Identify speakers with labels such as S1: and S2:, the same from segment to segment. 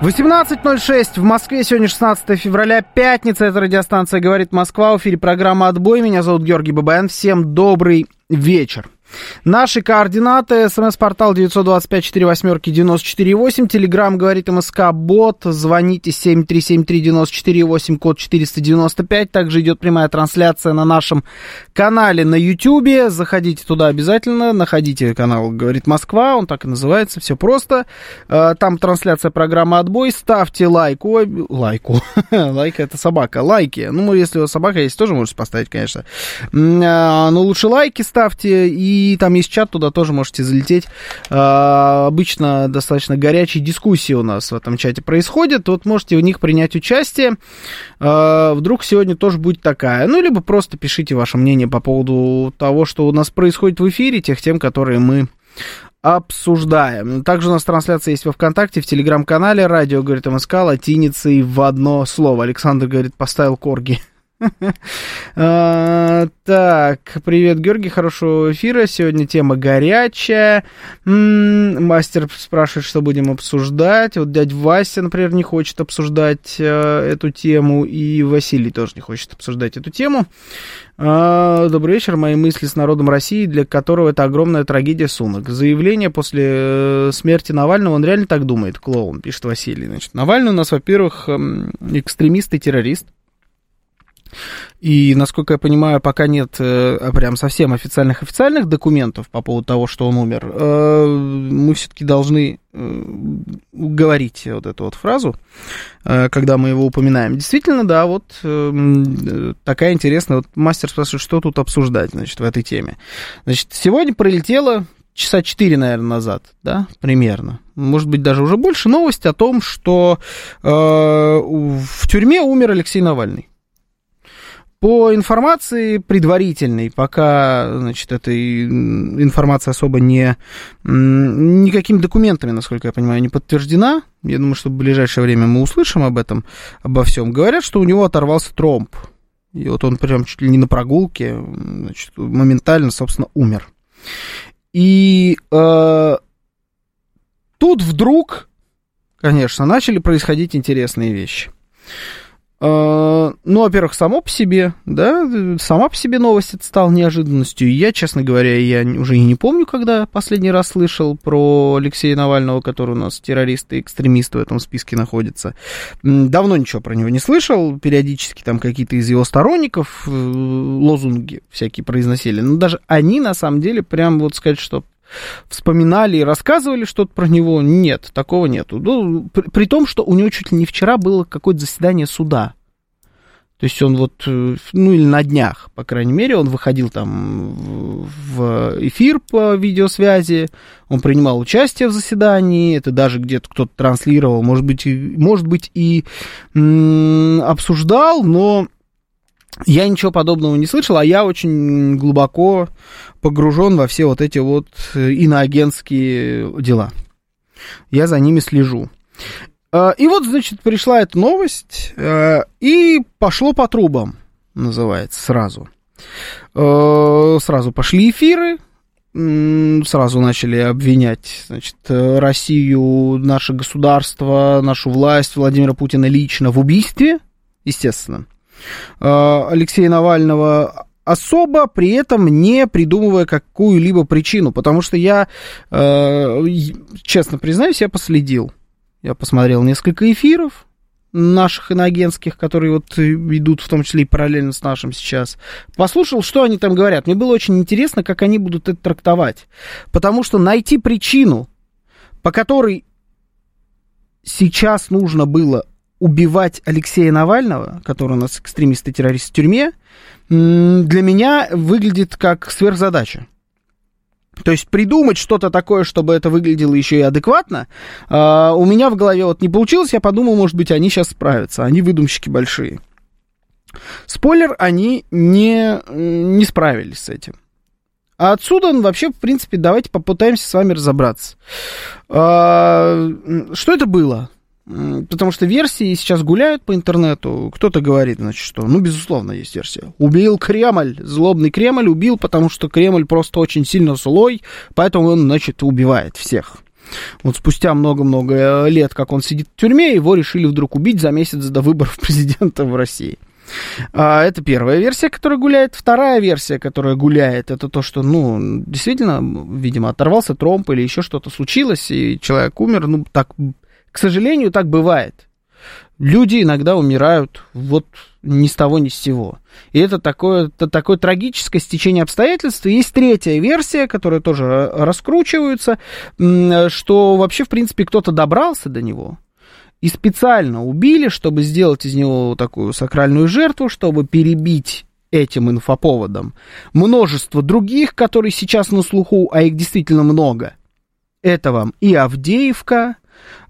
S1: 18.06 в Москве, сегодня 16 февраля, пятница, это радиостанция «Говорит Москва», в эфире программа «Отбой», меня зовут Георгий Бабаян, всем добрый вечер. Наши координаты. СМС-портал 925-48-94-8. Телеграмм говорит МСК Бот. Звоните 7373-94-8, код 495. Также идет прямая трансляция на нашем канале на YouTube. Заходите туда обязательно. Находите канал Говорит Москва. Он так и называется. Все просто. Э, там трансляция программы Отбой. Ставьте лайк. Ой, лайку. Лайк это собака. Лайки. Ну, если у вас собака есть, тоже можете поставить, конечно. Э, но лучше лайки ставьте и и там есть чат, туда тоже можете залететь. А, обычно достаточно горячие дискуссии у нас в этом чате происходят. Вот можете в них принять участие. А, вдруг сегодня тоже будет такая. Ну, либо просто пишите ваше мнение по поводу того, что у нас происходит в эфире, тех тем, которые мы обсуждаем. Также у нас трансляция есть во ВКонтакте, в Телеграм-канале. Радио, говорит МСК, латиницей в одно слово. Александр, говорит, поставил корги. А, так, привет, Георгий, хорошего эфира. Сегодня тема горячая. Мастер спрашивает, что будем обсуждать. Вот дядя Вася, например, не хочет обсуждать э, эту тему, и Василий тоже не хочет обсуждать эту тему. А, добрый вечер. Мои мысли с народом России, для которого это огромная трагедия Сунок. Заявление после э, смерти Навального, он реально так думает, клоун, пишет Василий. Значит, Навальный у нас, во-первых, эм, экстремист и террорист. И, насколько я понимаю, пока нет э, прям совсем официальных официальных документов по поводу того, что он умер, э, мы все-таки должны э, говорить вот эту вот фразу, э, когда мы его упоминаем. Действительно, да, вот э, такая интересная. Вот мастер спрашивает, что тут обсуждать, значит, в этой теме. Значит, сегодня пролетело часа четыре, наверное, назад, да, примерно. Может быть, даже уже больше новость о том, что э, в тюрьме умер Алексей Навальный. По информации предварительной, пока, значит, эта информация особо не, никакими документами, насколько я понимаю, не подтверждена, я думаю, что в ближайшее время мы услышим об этом, обо всем, говорят, что у него оторвался тромб. И вот он прям чуть ли не на прогулке, значит, моментально, собственно, умер. И э, тут вдруг, конечно, начали происходить интересные вещи. А, ну, во-первых, само по себе, да, сама по себе новость это стала неожиданностью. Я, честно говоря, я уже и не помню, когда последний раз слышал про Алексея Навального, который у нас террорист и экстремист в этом списке находится. Давно ничего про него не слышал. Периодически там какие-то из его сторонников э, лозунги всякие произносили. Но даже они, на самом деле, прям вот сказать, что вспоминали и рассказывали что-то про него. Нет, такого нету. Ну, при, при том, что у него чуть ли не вчера было какое-то заседание суда. То есть он вот, э, ну или на днях, по крайней мере, он выходил там в эфир по видеосвязи, он принимал участие в заседании, это даже где-то кто-то транслировал, может быть, и, может быть и обсуждал, но я ничего подобного не слышал, а я очень глубоко погружен во все вот эти вот э, иноагентские дела. Я за ними слежу. А, и вот, значит, пришла эта новость, э, и пошло по трубам, называется, сразу. Э, сразу пошли эфиры, сразу начали обвинять, значит, Россию, наше государство, нашу власть, Владимира Путина лично в убийстве, естественно. Алексея Навального особо при этом не придумывая какую-либо причину, потому что я, э, честно признаюсь, я последил. Я посмотрел несколько эфиров наших иногенских, которые вот идут в том числе и параллельно с нашим сейчас. Послушал, что они там говорят. Мне было очень интересно, как они будут это трактовать. Потому что найти причину, по которой сейчас нужно было убивать Алексея Навального, который у нас экстремист и террорист в тюрьме, для меня выглядит как сверхзадача. То есть придумать что-то такое, чтобы это выглядело еще и адекватно, э, у меня в голове вот не получилось, я подумал, может быть, они сейчас справятся, они выдумщики большие. Спойлер, они не, не справились с этим. А отсюда, ну, вообще, в принципе, давайте попытаемся с вами разобраться. А, что это было? Потому что версии сейчас гуляют по интернету. Кто-то говорит, значит, что, ну, безусловно, есть версия. Убил Кремль, злобный Кремль убил, потому что Кремль просто очень сильно злой, поэтому он, значит, убивает всех. Вот спустя много-много лет, как он сидит в тюрьме, его решили вдруг убить за месяц до выборов президента в России. А, это первая версия, которая гуляет. Вторая версия, которая гуляет, это то, что, ну, действительно, видимо, оторвался тромб или еще что-то случилось, и человек умер. Ну, так, к сожалению, так бывает. Люди иногда умирают вот ни с того, ни с сего. И это такое, это такое трагическое стечение обстоятельств. И есть третья версия, которая тоже раскручивается, что вообще, в принципе, кто-то добрался до него, и специально убили, чтобы сделать из него такую сакральную жертву, чтобы перебить этим инфоповодом множество других, которые сейчас на слуху, а их действительно много. Это вам и Авдеевка,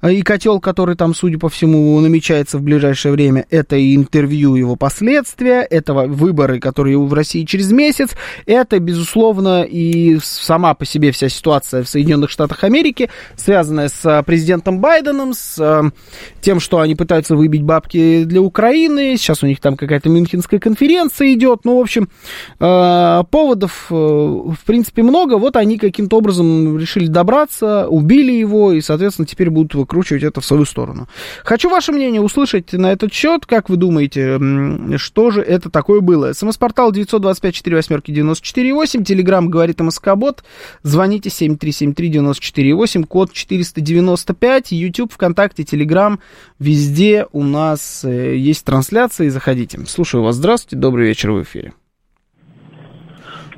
S1: и котел, который там, судя по всему, намечается в ближайшее время, это и интервью его последствия, это выборы, которые в России через месяц, это, безусловно, и сама по себе вся ситуация в Соединенных Штатах Америки, связанная с а, президентом Байденом, с а, тем, что они пытаются выбить бабки для Украины, сейчас у них там какая-то Мюнхенская конференция идет, ну, в общем, поводов, э, в принципе, много, вот они каким-то образом решили добраться, убили его, и, соответственно, теперь будут выкручивать это в свою сторону. Хочу ваше мнение услышать на этот счет. Как вы думаете, что же это такое было? СМС-портал 925-48-94-8, Телеграмм говорит МСК-бот. Звоните 7373-94-8, код 495, YouTube, ВКонтакте, Телеграм. Везде у нас э, есть трансляции. Заходите. Слушаю вас. Здравствуйте. Добрый вечер в эфире.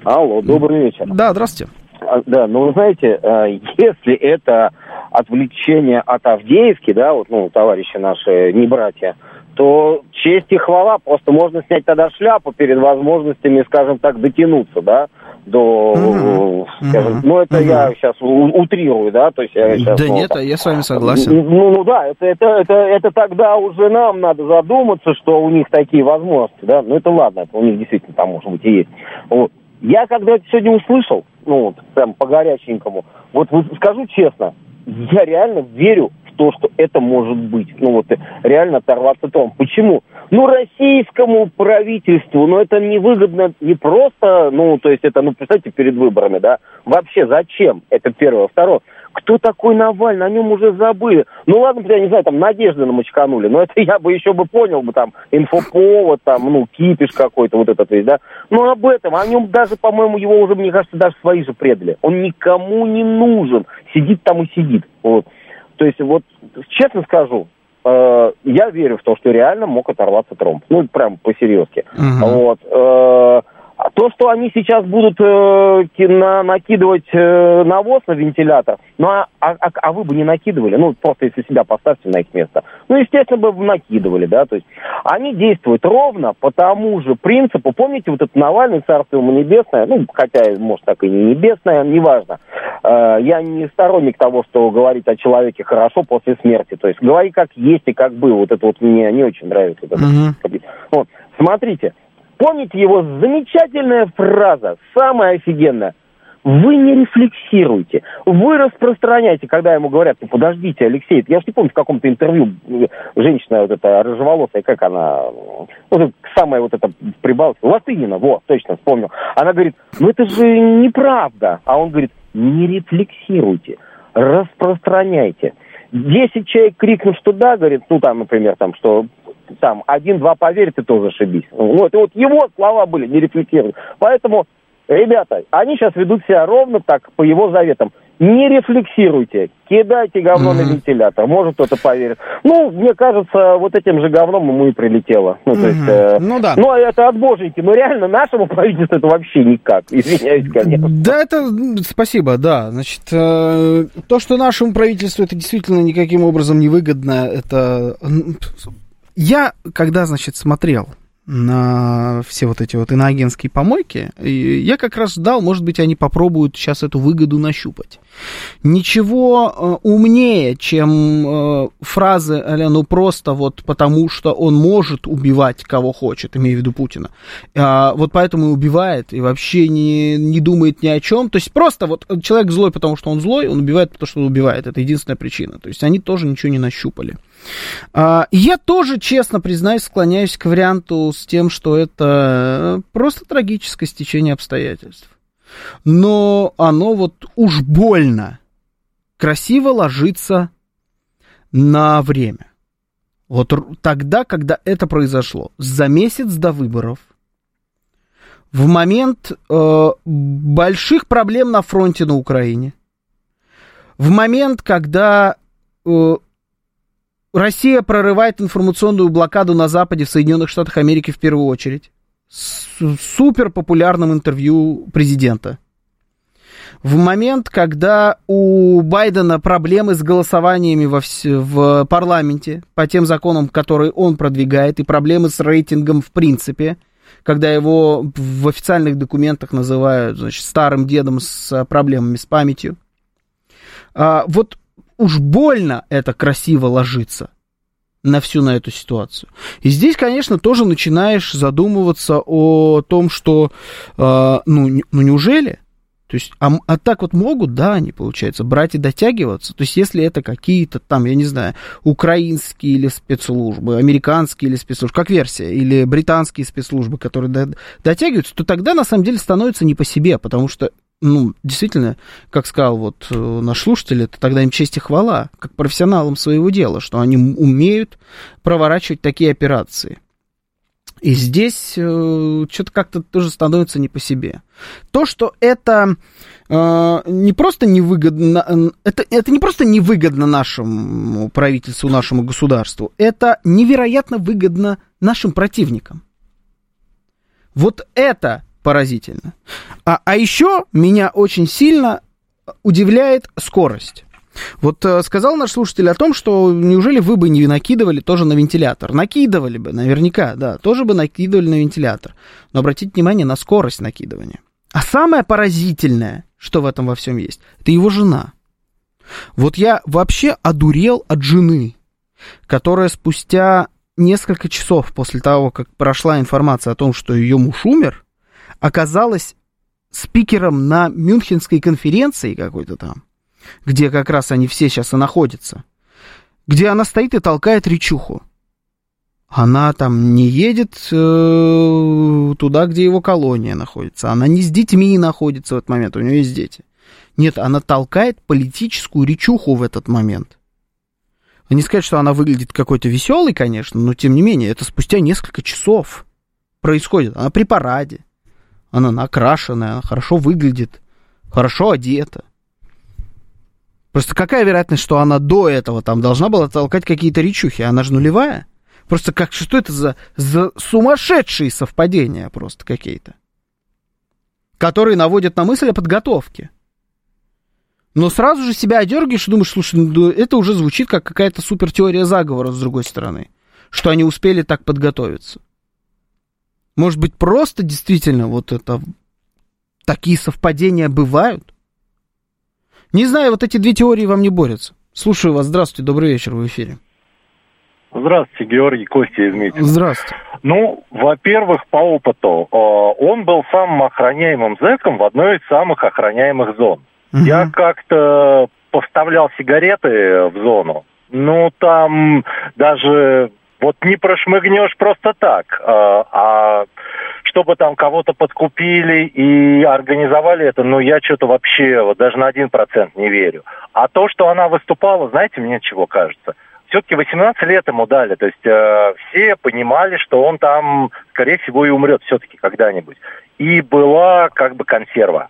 S2: Алло, добрый вечер.
S1: Да, здравствуйте.
S2: А, да, ну вы знаете, э, если это отвлечение от Авдеевки, да, вот, ну, товарищи наши, не братья, то честь и хвала, просто можно снять тогда шляпу перед возможностями, скажем так, дотянуться, да, до, mm-hmm. скажем, mm-hmm. ну, это mm-hmm. я сейчас утрирую, да, то есть я сейчас...
S1: Да ну, нет, так, я с вами согласен.
S2: Ну, ну да, это, это, это, это тогда уже нам надо задуматься, что у них такие возможности, да, ну это ладно, это у них действительно там, может быть, и есть. Вот. Я когда это сегодня услышал, ну, вот, прям по горяченькому, вот скажу честно, я реально верю в то, что это может быть. Ну вот реально оторваться том. Почему? Ну, российскому правительству, ну, это невыгодно не просто, ну, то есть это, ну, представьте, перед выборами, да, вообще зачем? Это первое. Второе, кто такой Навальный, о нем уже забыли. Ну ладно, я не знаю, там Надежды намочканули, но это я бы еще бы понял бы, там, инфоповод, там, ну, кипиш какой-то, вот этот весь, да. Ну об этом, о нем даже, по-моему, его уже, мне кажется, даже свои же предали. Он никому не нужен, сидит там и сидит, вот. То есть, вот, честно скажу, э, я верю в то, что реально мог оторваться тромб. Ну, прям по-серьезки. Uh-huh. Вот. Э, то, что они сейчас будут э, на, накидывать э, навоз на вентилятор, ну а, а, а вы бы не накидывали, ну просто если себя поставьте на их место, ну естественно бы накидывали, да, то есть они действуют ровно по тому же принципу, помните вот этот Навальный, царство ему небесное, ну хотя может так и не небесное, неважно, э, я не сторонник того, что говорить о человеке хорошо после смерти, то есть говори как есть и как было, вот это вот мне не очень нравится. Вот, uh-huh. вот. Смотрите, Помните его замечательная фраза, самая офигенная. Вы не рефлексируете, вы распространяете, когда ему говорят, ну подождите, Алексей, я же не помню, в каком-то интервью женщина вот эта рыжеволосая, как она, вот самая вот эта прибалтика, Латынина, вот, точно вспомнил. Она говорит, ну это же неправда. А он говорит, не рефлексируйте, распространяйте. Десять человек крикнут, что да, говорит, ну там, например, там, что там один-два поверит, и тоже ошибись. Вот, и вот его слова были, не рефлексируют. Поэтому, ребята, они сейчас ведут себя ровно так, по его заветам. Не рефлексируйте, кидайте говно mm-hmm. на вентилятор, может кто-то поверит. Ну, мне кажется, вот этим же говном ему и прилетело. Ну, mm-hmm. то есть, э, ну да. Ну, это от боженьки, но реально нашему правительству это вообще никак, извиняюсь, конечно.
S1: Да, это, спасибо, да. Значит, э, то, что нашему правительству это действительно никаким образом не выгодно, это я, когда, значит, смотрел на все вот эти вот иноагентские помойки, я как раз ждал, может быть, они попробуют сейчас эту выгоду нащупать. Ничего э, умнее, чем э, фразы, ну просто вот потому, что он может убивать кого хочет, имею в виду Путина. А, вот поэтому и убивает, и вообще не, не думает ни о чем. То есть просто вот человек злой, потому что он злой, он убивает, потому что он убивает. Это единственная причина. То есть они тоже ничего не нащупали. А, я тоже, честно признаюсь, склоняюсь к варианту с тем, что это просто трагическое стечение обстоятельств. Но оно вот уж больно красиво ложится на время. Вот тогда, когда это произошло, за месяц до выборов, в момент э, больших проблем на фронте на Украине, в момент, когда э, Россия прорывает информационную блокаду на Западе, в Соединенных Штатах Америки в первую очередь. С супер популярным интервью президента. В момент, когда у Байдена проблемы с голосованиями во вс- в парламенте по тем законам, которые он продвигает, и проблемы с рейтингом в принципе, когда его в официальных документах называют значит, старым дедом с проблемами с памятью. А, вот уж больно это красиво ложится на всю на эту ситуацию. И здесь, конечно, тоже начинаешь задумываться о том, что, э, ну, ну, неужели? То есть, а, а так вот могут, да, они, получается, брать и дотягиваться. То есть, если это какие-то там, я не знаю, украинские или спецслужбы, американские или спецслужбы, как версия, или британские спецслужбы, которые до, дотягиваются, то тогда, на самом деле, становится не по себе, потому что ну, действительно, как сказал вот э, наш слушатель, это тогда им честь и хвала, как профессионалам своего дела, что они умеют проворачивать такие операции. И здесь э, что-то как-то тоже становится не по себе. То, что это э, не просто невыгодно, это, это не просто невыгодно нашему правительству, нашему государству, это невероятно выгодно нашим противникам. Вот это поразительно. А, а еще меня очень сильно удивляет скорость. Вот э, сказал наш слушатель о том, что неужели вы бы не накидывали тоже на вентилятор? Накидывали бы, наверняка, да, тоже бы накидывали на вентилятор. Но обратите внимание на скорость накидывания. А самое поразительное, что в этом во всем есть, это его жена. Вот я вообще одурел от жены, которая спустя несколько часов после того, как прошла информация о том, что ее муж умер, оказалась спикером на Мюнхенской конференции какой-то там, где как раз они все сейчас и находятся, где она стоит и толкает речуху. Она там не едет э, туда, где его колония находится. Она не с детьми находится в этот момент, у нее есть дети. Нет, она толкает политическую речуху в этот момент. Не сказать, что она выглядит какой-то веселой, конечно, но тем не менее, это спустя несколько часов происходит. Она при параде. Она накрашенная, она хорошо выглядит, хорошо одета. Просто какая вероятность, что она до этого там должна была толкать какие-то речухи? Она же нулевая. Просто как, что это за, за сумасшедшие совпадения просто какие-то, которые наводят на мысль о подготовке. Но сразу же себя одергиваешь и думаешь, слушай, ну, это уже звучит как какая-то супер теория заговора с другой стороны, что они успели так подготовиться. Может быть, просто действительно вот это такие совпадения бывают? Не знаю, вот эти две теории вам не борются. Слушаю вас. Здравствуйте, добрый вечер, в эфире.
S3: Здравствуйте, Георгий Костя из Митина.
S1: Здравствуйте.
S3: Ну, во-первых, по опыту, э, он был самым охраняемым зэком в одной из самых охраняемых зон. Угу. Я как-то поставлял сигареты в зону. Ну, там даже вот не прошмыгнешь просто так, а, а чтобы там кого-то подкупили и организовали это, ну, я что-то вообще вот даже на один процент не верю. А то, что она выступала, знаете, мне чего кажется? Все-таки 18 лет ему дали, то есть э, все понимали, что он там, скорее всего, и умрет все-таки когда-нибудь. И была как бы консерва.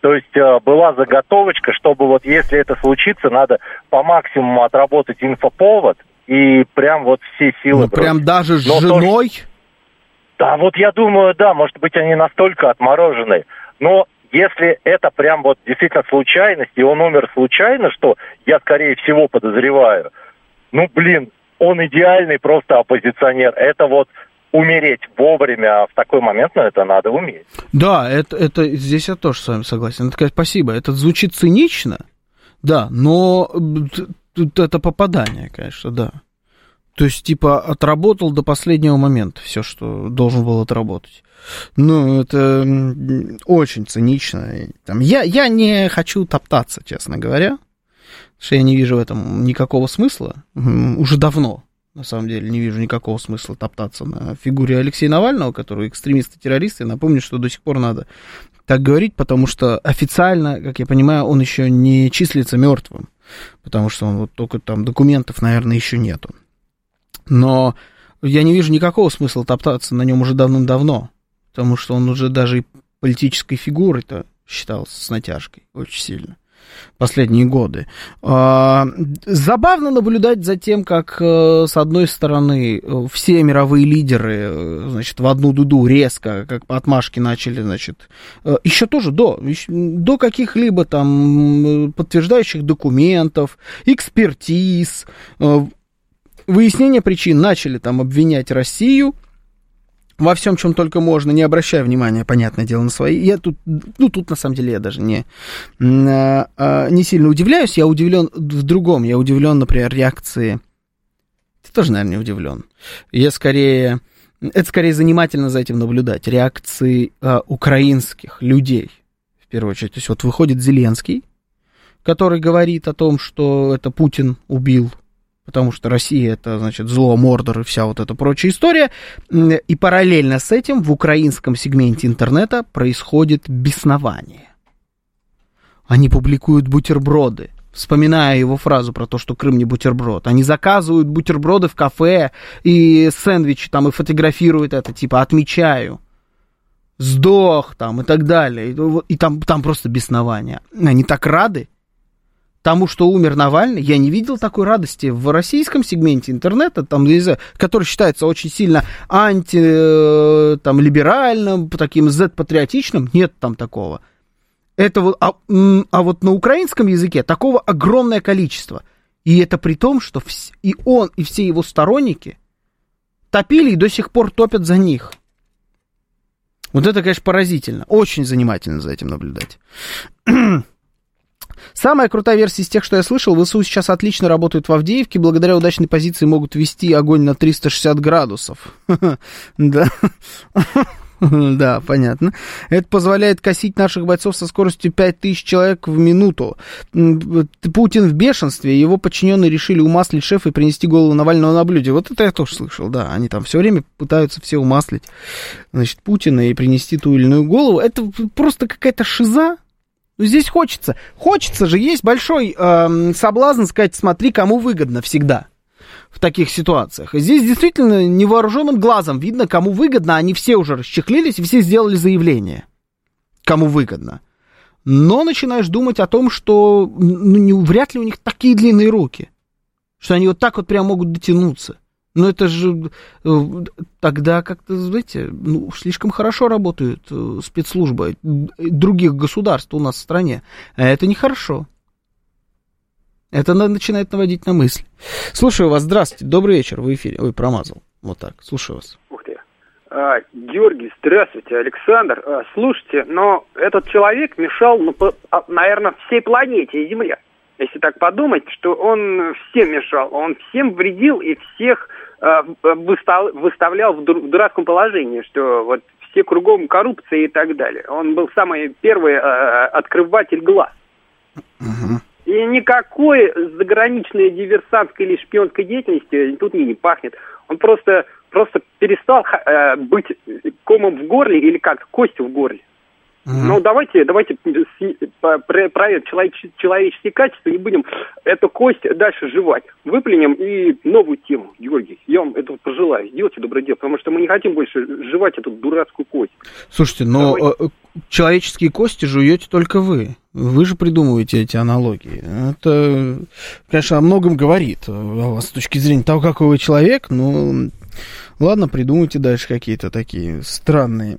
S3: То есть э, была заготовочка, чтобы вот если это случится, надо по максимуму отработать инфоповод – и прям вот все силы... Ну,
S1: прям даже с Но женой? То,
S3: да, вот я думаю, да, может быть, они настолько отморожены. Но если это прям вот действительно случайность, и он умер случайно, что я, скорее всего, подозреваю, ну, блин, он идеальный просто оппозиционер. Это вот умереть вовремя в такой момент, но это надо уметь.
S1: Да, это, это здесь я тоже с вами согласен. Это, спасибо. Это звучит цинично, да, но это попадание, конечно, да. То есть, типа, отработал до последнего момента все, что должен был отработать. Ну, это очень цинично. Там, я, я не хочу топтаться, честно говоря, что я не вижу в этом никакого смысла. Уже давно, на самом деле, не вижу никакого смысла топтаться на фигуре Алексея Навального, который экстремист-террорист. Я напомню, что до сих пор надо так говорить, потому что официально, как я понимаю, он еще не числится мертвым, потому что он вот только там документов, наверное, еще нету. Но я не вижу никакого смысла топтаться на нем уже давным-давно, потому что он уже даже и политической фигурой-то считался с натяжкой очень сильно последние годы. А, забавно наблюдать за тем, как, э, с одной стороны, все мировые лидеры, э, значит, в одну дуду резко, как по отмашке начали, значит, э, еще тоже до, до каких-либо там подтверждающих документов, экспертиз, выяснения причин начали там обвинять Россию, во всем, чем только можно, не обращая внимания, понятное дело, на свои. Я тут, ну, тут на самом деле я даже не, а, а, не сильно удивляюсь. Я удивлен в другом. Я удивлен, например, реакции. Ты тоже, наверное, не удивлен. Я скорее, это скорее занимательно за этим наблюдать. Реакции а, украинских людей, в первую очередь. То есть вот выходит Зеленский, который говорит о том, что это Путин убил потому что Россия это, значит, зло, Мордор и вся вот эта прочая история. И параллельно с этим в украинском сегменте интернета происходит беснование. Они публикуют бутерброды, вспоминая его фразу про то, что Крым не бутерброд. Они заказывают бутерброды в кафе и сэндвичи там и фотографируют это, типа, отмечаю. Сдох там и так далее. И, и там, там просто беснование. Они так рады, тому, что умер Навальный, я не видел такой радости в российском сегменте интернета, там, который считается очень сильно анти, э, там, либеральным, таким Z-патриотичным, нет там такого. Это вот, а, а вот на украинском языке такого огромное количество. И это при том, что вс- и он, и все его сторонники топили и до сих пор топят за них. Вот это, конечно, поразительно. Очень занимательно за этим наблюдать. Самая крутая версия из тех, что я слышал, ВСУ сейчас отлично работают в Авдеевке, благодаря удачной позиции могут вести огонь на 360 градусов. Да. Да, понятно. Это позволяет косить наших бойцов со скоростью 5000 человек в минуту. Путин в бешенстве, его подчиненные решили умаслить шефа и принести голову Навального на блюде. Вот это я тоже слышал, да. Они там все время пытаются все умаслить, значит, Путина и принести ту или иную голову. Это просто какая-то шиза, здесь хочется. Хочется же, есть большой э, соблазн сказать, смотри, кому выгодно всегда в таких ситуациях. И здесь действительно невооруженным глазом видно, кому выгодно. Они все уже расчехлились все сделали заявление, кому выгодно. Но начинаешь думать о том, что ну, не, вряд ли у них такие длинные руки, что они вот так вот прям могут дотянуться. Но это же э, тогда как-то, знаете, ну, слишком хорошо работают э, спецслужбы других государств у нас в стране. А это нехорошо. Это начинает наводить на мысль. Слушаю вас. Здравствуйте. Добрый вечер. В эфире. Ой, промазал. Вот так. Слушаю вас.
S4: Ух ты. А, Георгий, здравствуйте, Александр. А, слушайте, но этот человек мешал, ну, по, а, наверное, всей планете Земля. Если так подумать, что он всем мешал, он всем вредил и всех Э, выставлял в дурацком положении, что вот все кругом коррупция и так далее. Он был самый первый э, открыватель глаз. Угу. И никакой заграничной диверсантской или шпионской деятельности тут не пахнет. Он просто, просто перестал э, быть комом в горле или как, костью в горле. Ну, давайте, давайте проверим человеческие качества и будем эту кость дальше жевать. Выплюнем и новую тему, Георгий. Я вам этого пожелаю. Сделайте доброе дело, потому что мы не хотим больше жевать эту дурацкую кость.
S1: Слушайте, но давайте. Э, человеческие кости жуете только вы. Вы же придумываете эти аналогии. Это, конечно, о многом говорит о вас с точки зрения того, какой вы человек. Ну, ладно, придумайте дальше какие-то такие странные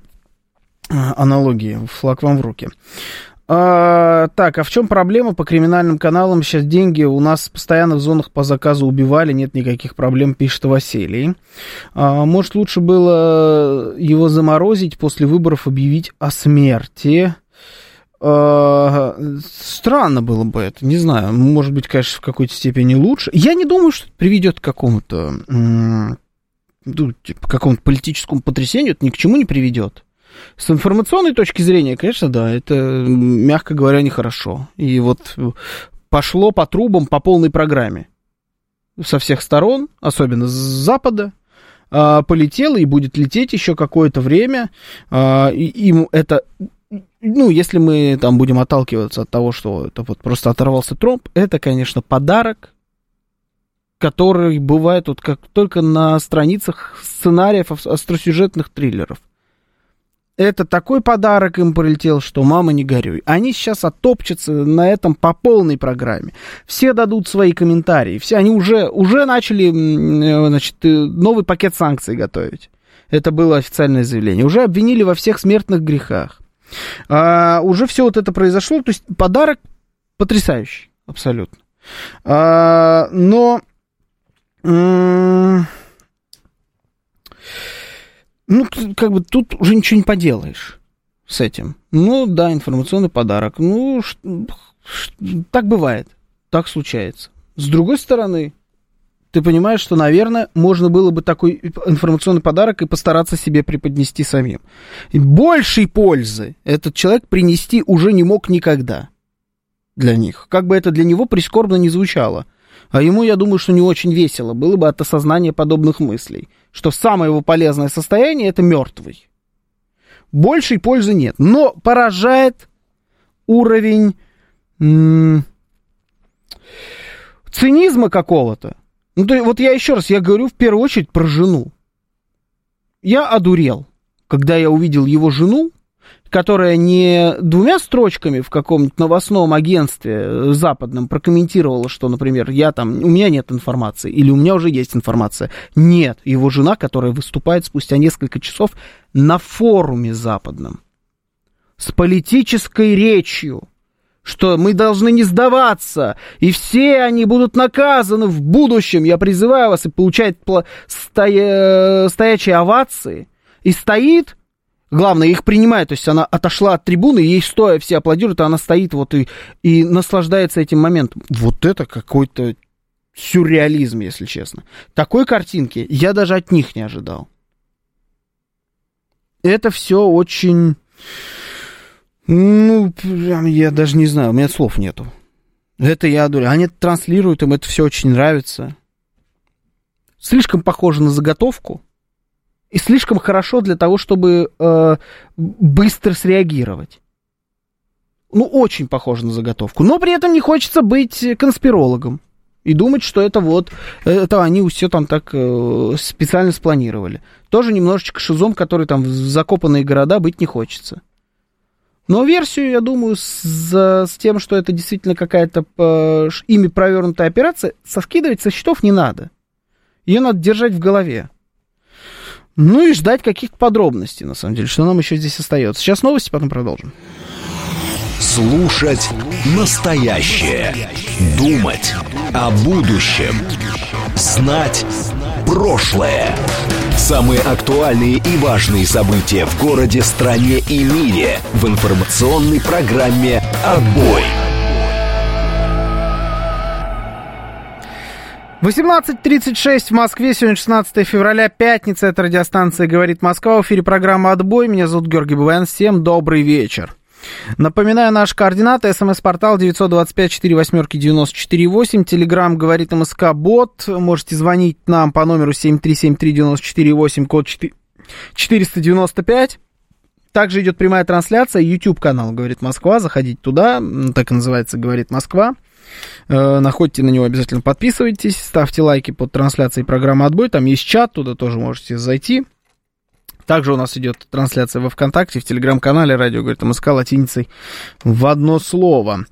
S1: аналогии, флаг вам в руки. А, так, а в чем проблема по криминальным каналам? Сейчас деньги у нас постоянно в зонах по заказу убивали, нет никаких проблем, пишет Василий. А, может, лучше было его заморозить, после выборов объявить о смерти? А, странно было бы это, не знаю. Может быть, конечно, в какой-то степени лучше. Я не думаю, что это приведет к какому-то ну, типа, какому-то политическому потрясению, это ни к чему не приведет. С информационной точки зрения, конечно, да, это, мягко говоря, нехорошо. И вот пошло по трубам по полной программе. Со всех сторон, особенно с запада, а, полетело и будет лететь еще какое-то время. А, им это ну, если мы там будем отталкиваться от того, что это вот просто оторвался тромб, это, конечно, подарок, который бывает вот как только на страницах сценариев остросюжетных триллеров. Это такой подарок им прилетел, что мама не горюй. Они сейчас оттопчутся на этом по полной программе. Все дадут свои комментарии. Все, они уже, уже начали э, значит, э, новый пакет санкций готовить. Это было официальное заявление. Уже обвинили во всех смертных грехах. А, уже все вот это произошло. То есть подарок потрясающий, абсолютно. А, но... Ну, как бы тут уже ничего не поделаешь с этим. Ну, да, информационный подарок. Ну, так бывает. Так случается. С другой стороны, ты понимаешь, что, наверное, можно было бы такой информационный подарок и постараться себе преподнести самим. И большей пользы этот человек принести уже не мог никогда для них. Как бы это для него прискорбно не звучало. А ему, я думаю, что не очень весело было бы от осознания подобных мыслей что самое его полезное состояние это мертвый. Большей пользы нет. Но поражает уровень цинизма какого-то. Ну, то, вот я еще раз, я говорю в первую очередь про жену. Я одурел, когда я увидел его жену, которая не двумя строчками в каком-нибудь новостном агентстве э, западном прокомментировала, что, например, я там, у меня нет информации, или у меня уже есть информация. Нет, его жена, которая выступает спустя несколько часов на форуме западном с политической речью, что мы должны не сдаваться, и все они будут наказаны в будущем. Я призываю вас и получает стоя... стоячие овации. И стоит Главное, их принимает, то есть она отошла от трибуны, ей стоя все аплодируют, а она стоит вот и, и наслаждается этим моментом. Вот это какой-то сюрреализм, если честно. Такой картинки я даже от них не ожидал. Это все очень... Ну, я даже не знаю, у меня слов нету. Это я думаю. Они транслируют, им это все очень нравится. Слишком похоже на заготовку и слишком хорошо для того, чтобы э, быстро среагировать. Ну, очень похоже на заготовку. Но при этом не хочется быть конспирологом и думать, что это вот, это они все там так э, специально спланировали. Тоже немножечко шизом, который там в закопанные города быть не хочется. Но версию, я думаю, с, с тем, что это действительно какая-то э, ими провернутая операция, соскидывать со счетов не надо. Ее надо держать в голове. Ну и ждать каких-то подробностей, на самом деле, что нам еще здесь остается. Сейчас новости, потом продолжим.
S5: Слушать настоящее. Думать о будущем. Знать прошлое. Самые актуальные и важные события в городе, стране и мире в информационной программе «Отбой».
S1: 18.36 в Москве, сегодня 16 февраля, пятница, это радиостанция «Говорит Москва», в эфире программа «Отбой», меня зовут Георгий Бувен, всем добрый вечер. Напоминаю, наши координаты, смс-портал 925-48-94-8, телеграмм «Говорит МСК Бот», можете звонить нам по номеру 7373-94-8, код 495, также идет прямая трансляция, YouTube-канал «Говорит Москва», заходите туда, так и называется «Говорит Москва». Э, находите на него обязательно, подписывайтесь, ставьте лайки под трансляцией программы «Отбой». Там есть чат, туда тоже можете зайти. Также у нас идет трансляция во ВКонтакте, в Телеграм-канале «Радио говорит МСК» латиницей в одно слово.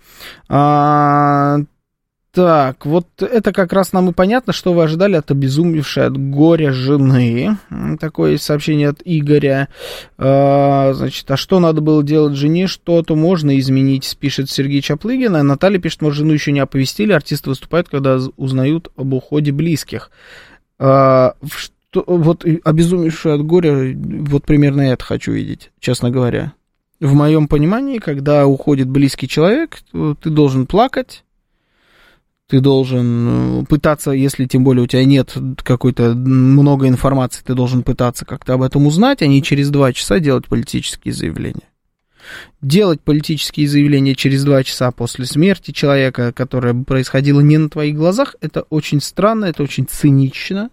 S1: А, Так, вот это как раз нам и понятно, что вы ожидали от обезумевшей от горя жены. Такое сообщение от Игоря. А, значит, а что надо было делать жене? Что-то можно изменить, пишет Сергей Чаплыгин. А Наталья пишет, может, жену еще не оповестили. Артисты выступают, когда узнают об уходе близких. А, что, вот обезумевшую от горя, вот примерно это хочу видеть, честно говоря. В моем понимании, когда уходит близкий человек, ты должен плакать, ты должен э, пытаться, если тем более у тебя нет какой-то много информации, ты должен пытаться как-то об этом узнать, а не через два часа делать политические заявления. Делать политические заявления через два часа после смерти человека, которое происходило не на твоих глазах, это очень странно, это очень цинично.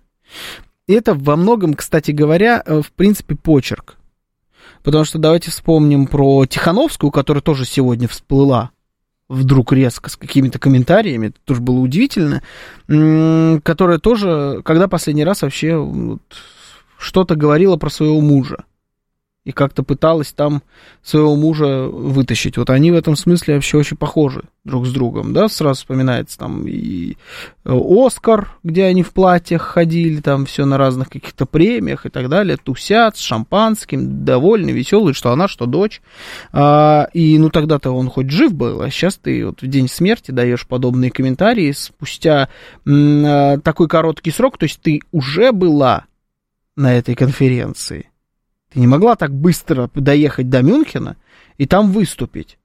S1: И это во многом, кстати говоря, э, в принципе, почерк. Потому что давайте вспомним про Тихановскую, которая тоже сегодня всплыла вдруг резко с какими-то комментариями, это тоже было удивительно, которая тоже, когда последний раз вообще вот, что-то говорила про своего мужа и как-то пыталась там своего мужа вытащить. Вот они в этом смысле вообще очень похожи друг с другом, да, сразу вспоминается там и э, Оскар, где они в платьях ходили, там все на разных каких-то премиях и так далее, тусят с шампанским, довольны, веселые, что она, что дочь. А, и ну тогда-то он хоть жив был, а сейчас ты вот в день смерти даешь подобные комментарии спустя м, а, такой короткий срок, то есть ты уже была на этой конференции ты не могла так быстро доехать до Мюнхена и там выступить.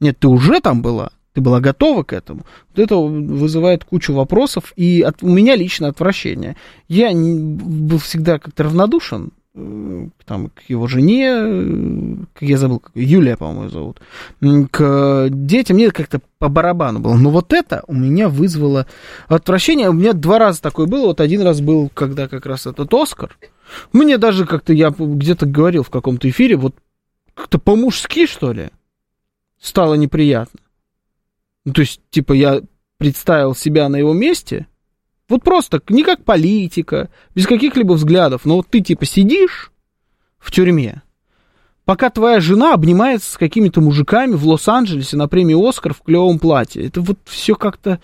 S1: Нет, ты уже там была, ты была готова к этому. Вот это вызывает кучу вопросов и от, у меня лично отвращение. Я не, был всегда как-то равнодушен э, там, к его жене, э, я забыл, Юлия, по-моему, зовут, к детям, мне как-то по барабану было. Но вот это у меня вызвало отвращение. У меня два раза такое было. Вот один раз был, когда как раз этот Оскар, мне даже как-то, я где-то говорил в каком-то эфире, вот как-то по-мужски, что ли, стало неприятно. Ну, то есть, типа, я представил себя на его месте, вот просто, не как политика, без каких-либо взглядов, но вот ты, типа, сидишь в тюрьме, пока твоя жена обнимается с какими-то мужиками в Лос-Анджелесе на премии «Оскар» в клевом платье. Это вот все как-то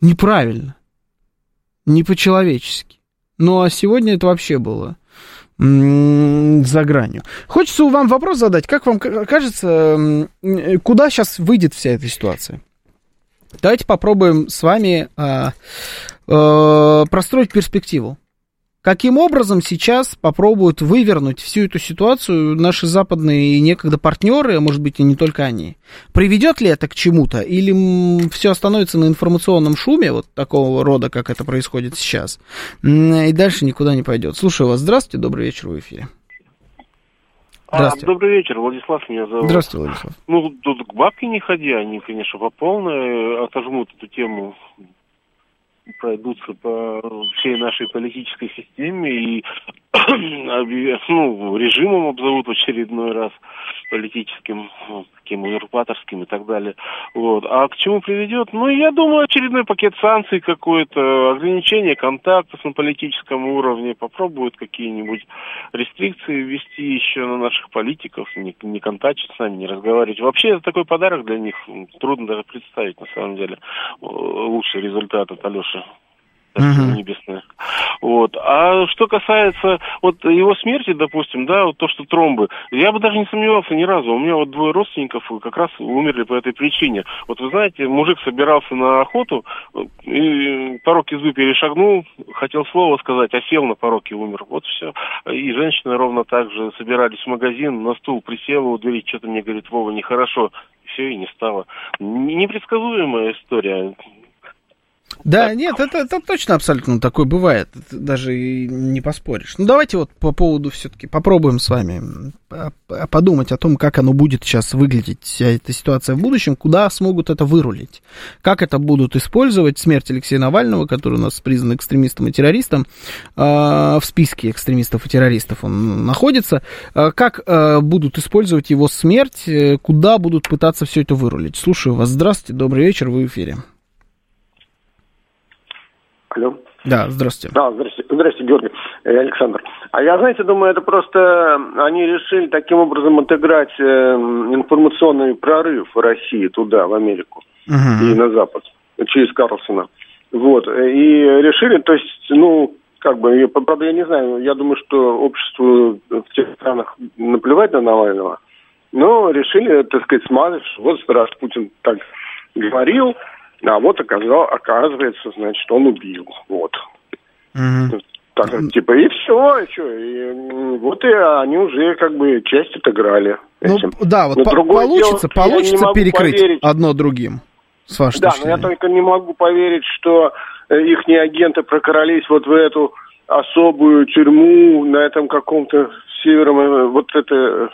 S1: неправильно, не по-человечески. Ну, а сегодня это вообще было за гранью. Хочется вам вопрос задать. Как вам кажется, куда сейчас выйдет вся эта ситуация? Давайте попробуем с вами а, а, простроить перспективу. Каким образом сейчас попробуют вывернуть всю эту ситуацию наши западные некогда партнеры, а может быть и не только они? Приведет ли это к чему-то? Или все остановится на информационном шуме, вот такого рода, как это происходит сейчас, и дальше никуда не пойдет? Слушаю вас. Здравствуйте, добрый вечер в эфире.
S6: А, Здравствуйте. А, добрый вечер, Владислав меня зовут.
S1: Здравствуйте, Владислав.
S6: Ну, тут к бабке не ходи, они, конечно, по полной отожмут эту тему пройдутся по всей нашей политической системе и ну, режимом обзовут в очередной раз политическим, ну, таким узурпаторским и так далее. Вот. А к чему приведет? Ну, я думаю, очередной пакет санкций какой-то, ограничение контактов на политическом уровне, попробуют какие-нибудь рестрикции ввести еще на наших политиков, не, не контактить с нами, не разговаривать. Вообще, это такой подарок для них, трудно даже представить, на самом деле, лучший результат от Алеши uh-huh. небесное. Вот. А что касается вот его смерти, допустим, да, вот то, что тромбы, я бы даже не сомневался ни разу. У меня вот двое родственников как раз умерли по этой причине. Вот вы знаете, мужик собирался на охоту, и порог избы перешагнул, хотел слово сказать, а сел на порог и умер. Вот все. И женщины ровно так же собирались в магазин, на стул присела у двери, что-то мне говорит, Вова, нехорошо. Все, и не стало. Непредсказуемая история.
S1: Да, так. нет, это, это точно абсолютно такое бывает, даже и не поспоришь. Ну, давайте вот по поводу все-таки попробуем с вами подумать о том, как оно будет сейчас выглядеть, вся эта ситуация в будущем, куда смогут это вырулить, как это будут использовать смерть Алексея Навального, который у нас признан экстремистом и террористом, а, в списке экстремистов и террористов он находится, а, как а, будут использовать его смерть, э, куда будут пытаться все это вырулить. Слушаю вас, здравствуйте, добрый вечер, вы в эфире.
S7: Алло.
S1: Да, здравствуйте.
S7: Да, здравствуйте, здравствуйте, Георгий, э, Александр. А я, знаете, думаю, это просто они решили таким образом отыграть э, информационный прорыв России туда, в Америку угу. и на Запад. через Карлсона. Вот. И решили, то есть, ну, как бы, правда, я не знаю, я думаю, что обществу в тех странах наплевать на Навального, но решили, так сказать, смазать, вот раз Путин так говорил, а вот оказал, оказывается, значит, он убил. Вот. Угу. Так, типа, и все, и что, и, вот и они уже как бы часть отыграли.
S1: Ну, этим. да, вот по- получится, дело, получится перекрыть поверить. одно другим, с вашей
S7: Да, но я только не могу поверить, что э, их агенты прокрались вот в эту особую тюрьму на этом каком-то севером, э, вот это,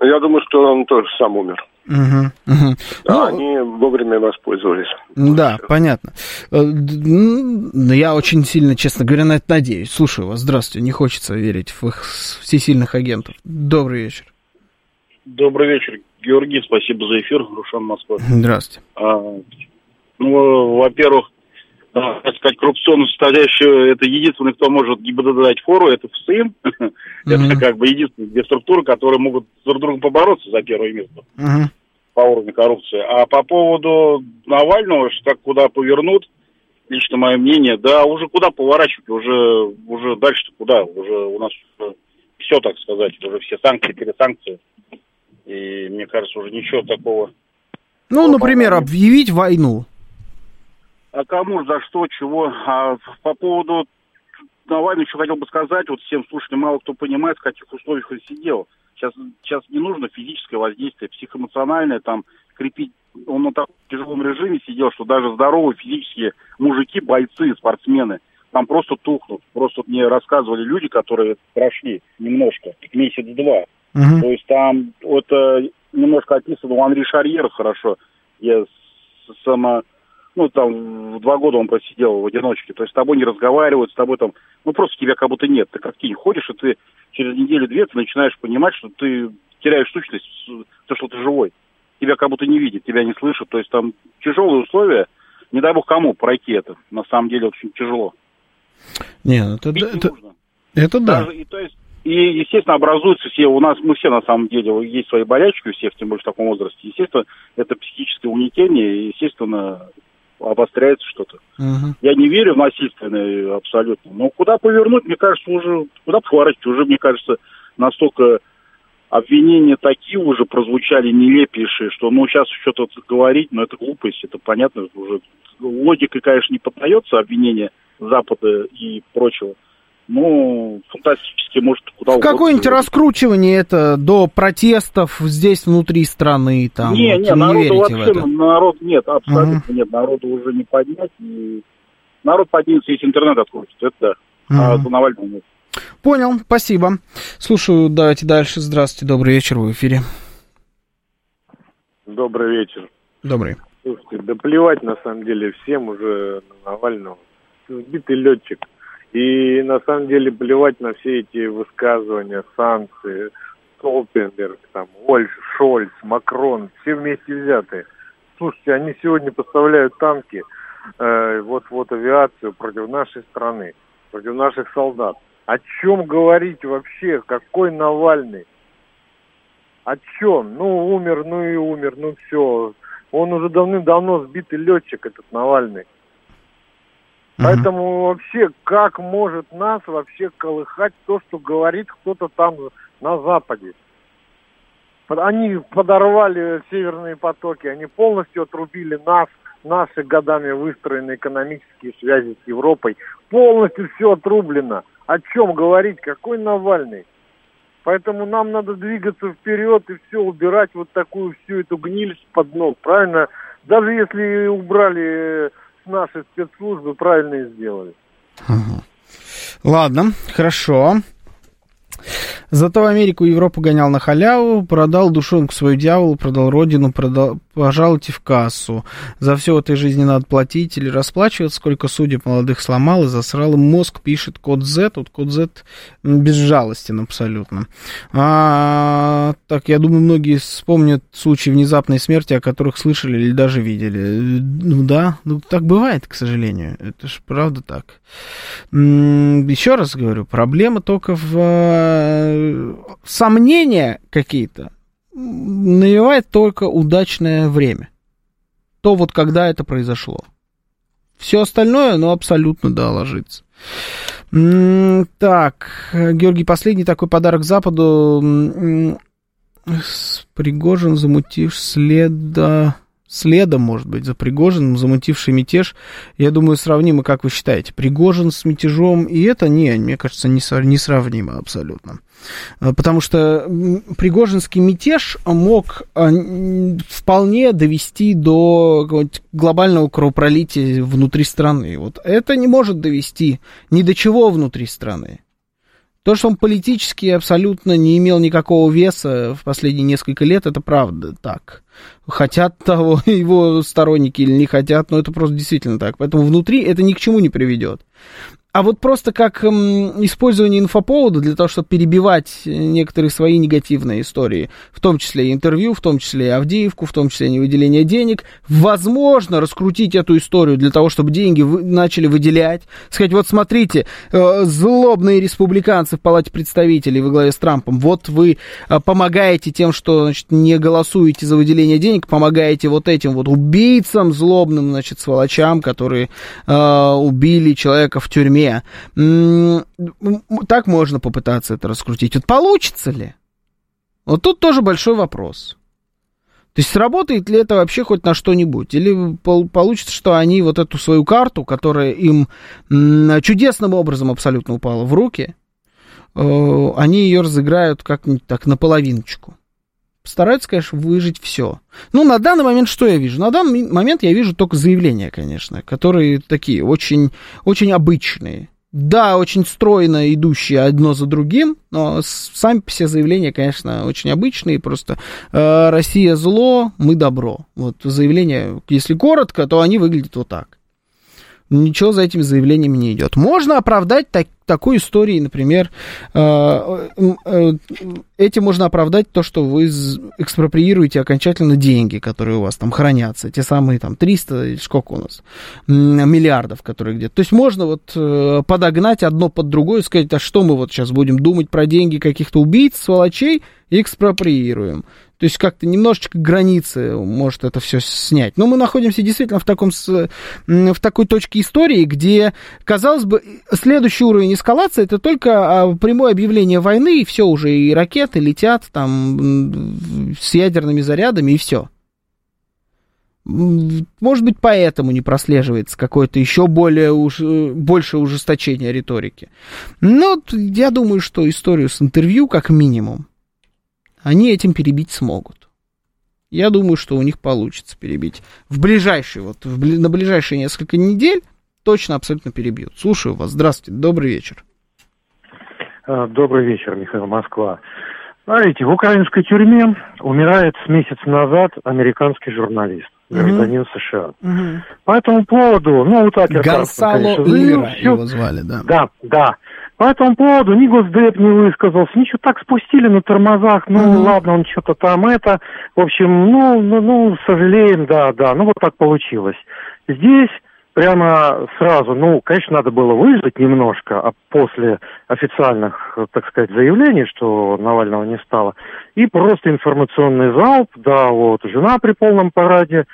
S7: э, я думаю, что он тоже сам умер. Угу, угу. Да, ну, они вовремя воспользовались.
S1: Да, Все. понятно. Ну, я очень сильно, честно говоря, на это надеюсь. Слушаю вас. Здравствуйте. Не хочется верить в их всесильных агентов. Добрый вечер.
S8: Добрый вечер, Георгий. Спасибо за эфир. Рушан Москва.
S1: Здравствуйте. А,
S8: ну, во-первых, так сказать, коррупционную составляющую, это единственный, кто может ГИБДД дать фору, это ФСИН. Это как бы единственные две структуры, которые могут друг другом побороться за первое место по уровню коррупции. А по поводу Навального, что как куда повернут, лично мое мнение, да, уже куда поворачивать, уже, уже дальше-то куда, уже у нас все, так сказать, уже все санкции, пересанкции. И мне кажется, уже ничего такого.
S1: Ну, например, объявить войну.
S8: А кому, за что, чего. А по поводу Навального еще хотел бы сказать, вот всем слушателям мало кто понимает, в каких условиях он сидел. Сейчас, сейчас не нужно физическое воздействие, психоэмоциональное, там, крепить. Он на таком тяжелом режиме сидел, что даже здоровые физические мужики, бойцы, спортсмены, там просто тухнут. Просто мне рассказывали люди, которые прошли немножко, месяц-два. Uh-huh. То есть там это немножко описано у Анри Шарьера хорошо. Я сама ну, там, два года он просидел в одиночке, то есть с тобой не разговаривают, с тобой там, ну, просто тебя как будто нет. Ты как тень ходишь, и ты через неделю-две ты начинаешь понимать, что ты теряешь сущность, то, что ты живой. Тебя как будто не видят, тебя не слышат, то есть там тяжелые условия, не дай бог кому пройти это, на самом деле очень тяжело.
S1: Не, ну, это, это, это, это да.
S8: Даже, и, то есть, и, естественно, образуются все, у нас, мы все на самом деле, есть свои болячки у всех, тем более в таком возрасте. Естественно, это психическое угнетение, и, естественно, обостряется что-то. Угу. Я не верю в насильственное абсолютно. Но куда повернуть, мне кажется, уже, куда поворачивать, уже, мне кажется, настолько обвинения такие уже прозвучали нелепейшие, что, ну, сейчас что-то говорить, но это глупость, это понятно, уже логика, конечно, не поддается обвинение Запада и прочего ну, фантастически, может,
S1: куда угодно. Какое-нибудь раскручивание это до протестов здесь внутри страны, там,
S8: не, вот, не, не народу вообще, народ нет, абсолютно uh нет, народу уже не поднять, и народ поднимется, если интернет откроется, это да, uh а до Навального нет.
S1: Понял, спасибо. Слушаю, давайте дальше. Здравствуйте, добрый вечер, в эфире.
S9: Добрый вечер.
S1: Добрый.
S9: Слушайте, да плевать на самом деле всем уже на Навального. Сбитый летчик. И на самом деле плевать на все эти высказывания, санкции, Столпенберг, там, Ольш, Шольц, Макрон, все вместе взятые. Слушайте, они сегодня поставляют танки, э, вот-вот авиацию против нашей страны, против наших солдат. О чем говорить вообще? Какой Навальный? О чем? Ну, умер, ну и умер, ну все. Он уже давным-давно сбитый летчик, этот Навальный. Поэтому вообще, как может нас вообще колыхать то, что говорит кто-то там на Западе? Они подорвали северные потоки, они полностью отрубили нас, наши годами выстроенные экономические связи с Европой. Полностью все отрублено. О чем говорить? Какой Навальный? Поэтому нам надо двигаться вперед и все убирать вот такую всю эту гниль под ног, правильно? Даже если убрали наши спецслужбы правильно и сделали.
S1: Ладно, хорошо. Зато Америку и Европу гонял на халяву, продал душонку свою дьяволу, продал родину, продал, пожалуйте в кассу. За все в этой жизни надо платить или расплачиваться, сколько судеб молодых сломал и засрал мозг, пишет код Z. Тут код Z безжалостен абсолютно. А, так, я думаю, многие вспомнят случаи внезапной смерти, о которых слышали или даже видели. Ну да, ну так бывает, к сожалению. Это же правда так. Еще раз говорю, проблема только в э, сомнения какие-то навевает только удачное время. то вот когда это произошло. Все остальное, ну, абсолютно, да, ложится. Так, Георгий, последний такой подарок Западу. Пригожин, замутив следа следом, может быть, за Пригожиным, замутивший мятеж, я думаю, сравнимо, как вы считаете, Пригожин с мятежом, и это, не, мне кажется, несравнимо абсолютно. А, потому что Пригожинский мятеж мог а, вполне довести до глобального кровопролития внутри страны. Вот это не может довести ни до чего внутри страны. То, что он политически абсолютно не имел никакого веса в последние несколько лет, это правда так. Хотят того его сторонники или не хотят, но это просто действительно так. Поэтому внутри это ни к чему не приведет. А вот просто как эм, использование инфоповода для того, чтобы перебивать некоторые свои негативные истории, в том числе интервью, в том числе и Авдеевку, в том числе и невыделение денег, возможно раскрутить эту историю для того, чтобы деньги вы, начали выделять. Сказать, вот смотрите, э, злобные республиканцы в Палате представителей во главе с Трампом, вот вы э, помогаете тем, что значит, не голосуете за выделение денег, помогаете вот этим вот убийцам злобным, значит, сволочам, которые э, убили человека в тюрьме тюрьме. Так можно попытаться это раскрутить. Вот получится ли? Вот тут тоже большой вопрос. То есть сработает ли это вообще хоть на что-нибудь? Или получится, что они вот эту свою карту, которая им чудесным образом абсолютно упала в руки, э, они ее разыграют как-нибудь так наполовиночку. Стараются, конечно, выжить все. Ну, на данный момент что я вижу? На данный момент я вижу только заявления, конечно, которые такие очень, очень обычные. Да, очень стройно идущие одно за другим, но сами все заявления, конечно, очень обычные, просто э, Россия зло, мы добро. Вот заявления, если коротко, то они выглядят вот так ничего за этими заявлениями не идет. Можно оправдать так, такой историей, например, э, э, этим можно оправдать то, что вы экспроприируете окончательно деньги, которые у вас там хранятся, те самые там 300, сколько у нас, миллиардов, которые где-то. То есть можно вот э, подогнать одно под другое и сказать, а что мы вот сейчас будем думать про деньги каких-то убийц, сволочей, экспроприируем. То есть как-то немножечко границы может это все снять. Но мы находимся действительно в, таком, в такой точке истории, где, казалось бы, следующий уровень эскалации это только а, прямое объявление войны, и все уже, и ракеты летят там с ядерными зарядами, и все. Может быть, поэтому не прослеживается какое-то еще более уж, большее ужесточение риторики. Но я думаю, что историю с интервью, как минимум, они этим перебить смогут. Я думаю, что у них получится перебить. В ближайшие, вот в, на ближайшие несколько недель точно абсолютно перебьют. Слушаю вас. Здравствуйте. Добрый вечер.
S10: А, добрый вечер, Михаил Москва. Смотрите, в украинской тюрьме умирает с месяца назад американский журналист, гражданин mm-hmm. США. Mm-hmm. По этому поводу, ну, вот так
S1: Гонсало Ира его звали, да.
S10: Да, да. По этому поводу ни Госдеп не высказался, ничего так спустили на тормозах, ну mm-hmm. ладно, он что-то там это, в общем, ну, ну, ну, сожалеем, да, да, ну вот так получилось. Здесь прямо сразу, ну, конечно, надо было выждать немножко, а после официальных, так сказать, заявлений, что Навального не стало, и просто информационный залп, да, вот, жена при полном параде,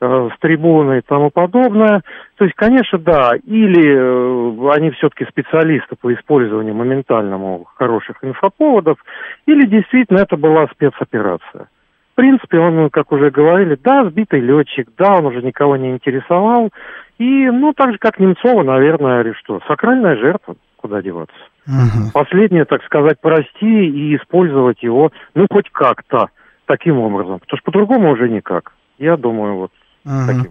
S10: с трибуны и тому подобное. То есть, конечно, да, или э, они все-таки специалисты по использованию моментальному хороших инфоповодов, или действительно это была спецоперация. В принципе, он, как уже говорили, да, сбитый летчик, да, он уже никого не интересовал. И, ну, так же, как Немцова, наверное, или что, сакральная жертва, куда деваться. Угу. Последнее, так сказать, прости и использовать его, ну, хоть как-то таким образом. Потому что по-другому уже никак. Я думаю, вот
S1: Ага.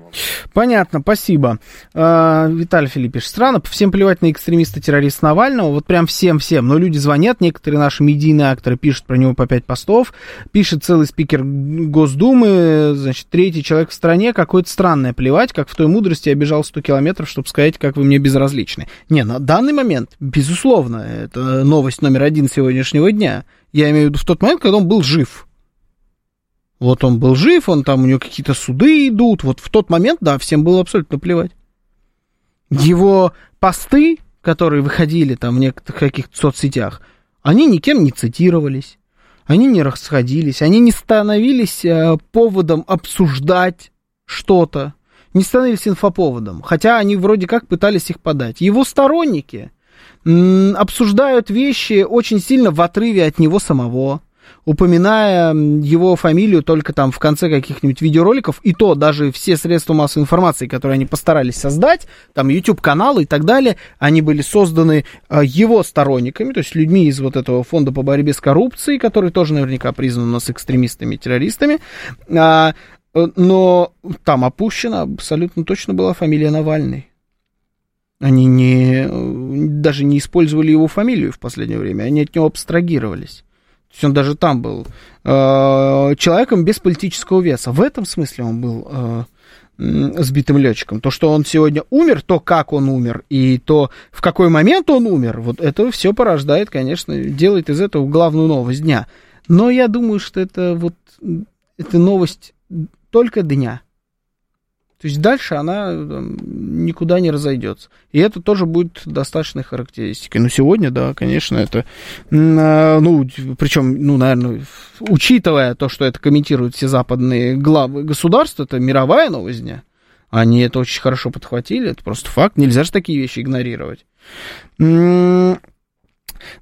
S1: Понятно, спасибо. А, Виталий Филиппович, странно, всем плевать на экстремиста-террориста Навального, вот прям всем-всем, но люди звонят, некоторые наши медийные акторы пишут про него по пять постов, пишет целый спикер Госдумы, значит, третий человек в стране, какое-то странное плевать, как в той мудрости я бежал 100 километров, чтобы сказать, как вы мне безразличны. Не, на данный момент, безусловно, это новость номер один сегодняшнего дня. Я имею в виду в тот момент, когда он был жив. Вот он был жив, он там, у него какие-то суды идут. Вот в тот момент, да, всем было абсолютно плевать. Его посты, которые выходили там в некоторых каких-то соцсетях, они никем не цитировались, они не расходились, они не становились э, поводом обсуждать что-то, не становились инфоповодом, хотя они вроде как пытались их подать. Его сторонники обсуждают вещи очень сильно в отрыве от него самого, упоминая его фамилию только там в конце каких-нибудь видеороликов, и то даже все средства массовой информации, которые они постарались создать, там YouTube-каналы и так далее, они были созданы э, его сторонниками, то есть людьми из вот этого фонда по борьбе с коррупцией, который тоже наверняка признан у нас экстремистами и террористами, а, э, но там опущена абсолютно точно была фамилия Навальный. Они не, э, даже не использовали его фамилию в последнее время, они от него абстрагировались. То есть он даже там был э, человеком без политического веса. В этом смысле он был э, сбитым летчиком. То, что он сегодня умер, то, как он умер, и то, в какой момент он умер, вот это все порождает, конечно, делает из этого главную новость дня. Но я думаю, что это вот это новость только дня. То есть дальше она никуда не разойдется. И это тоже будет достаточной характеристикой. Но сегодня, да, конечно, это, а, ну, причем, ну, наверное, учитывая то, что это комментируют все западные главы государств, это мировая новость дня. Они это очень хорошо подхватили, это просто факт. Нельзя же такие вещи игнорировать.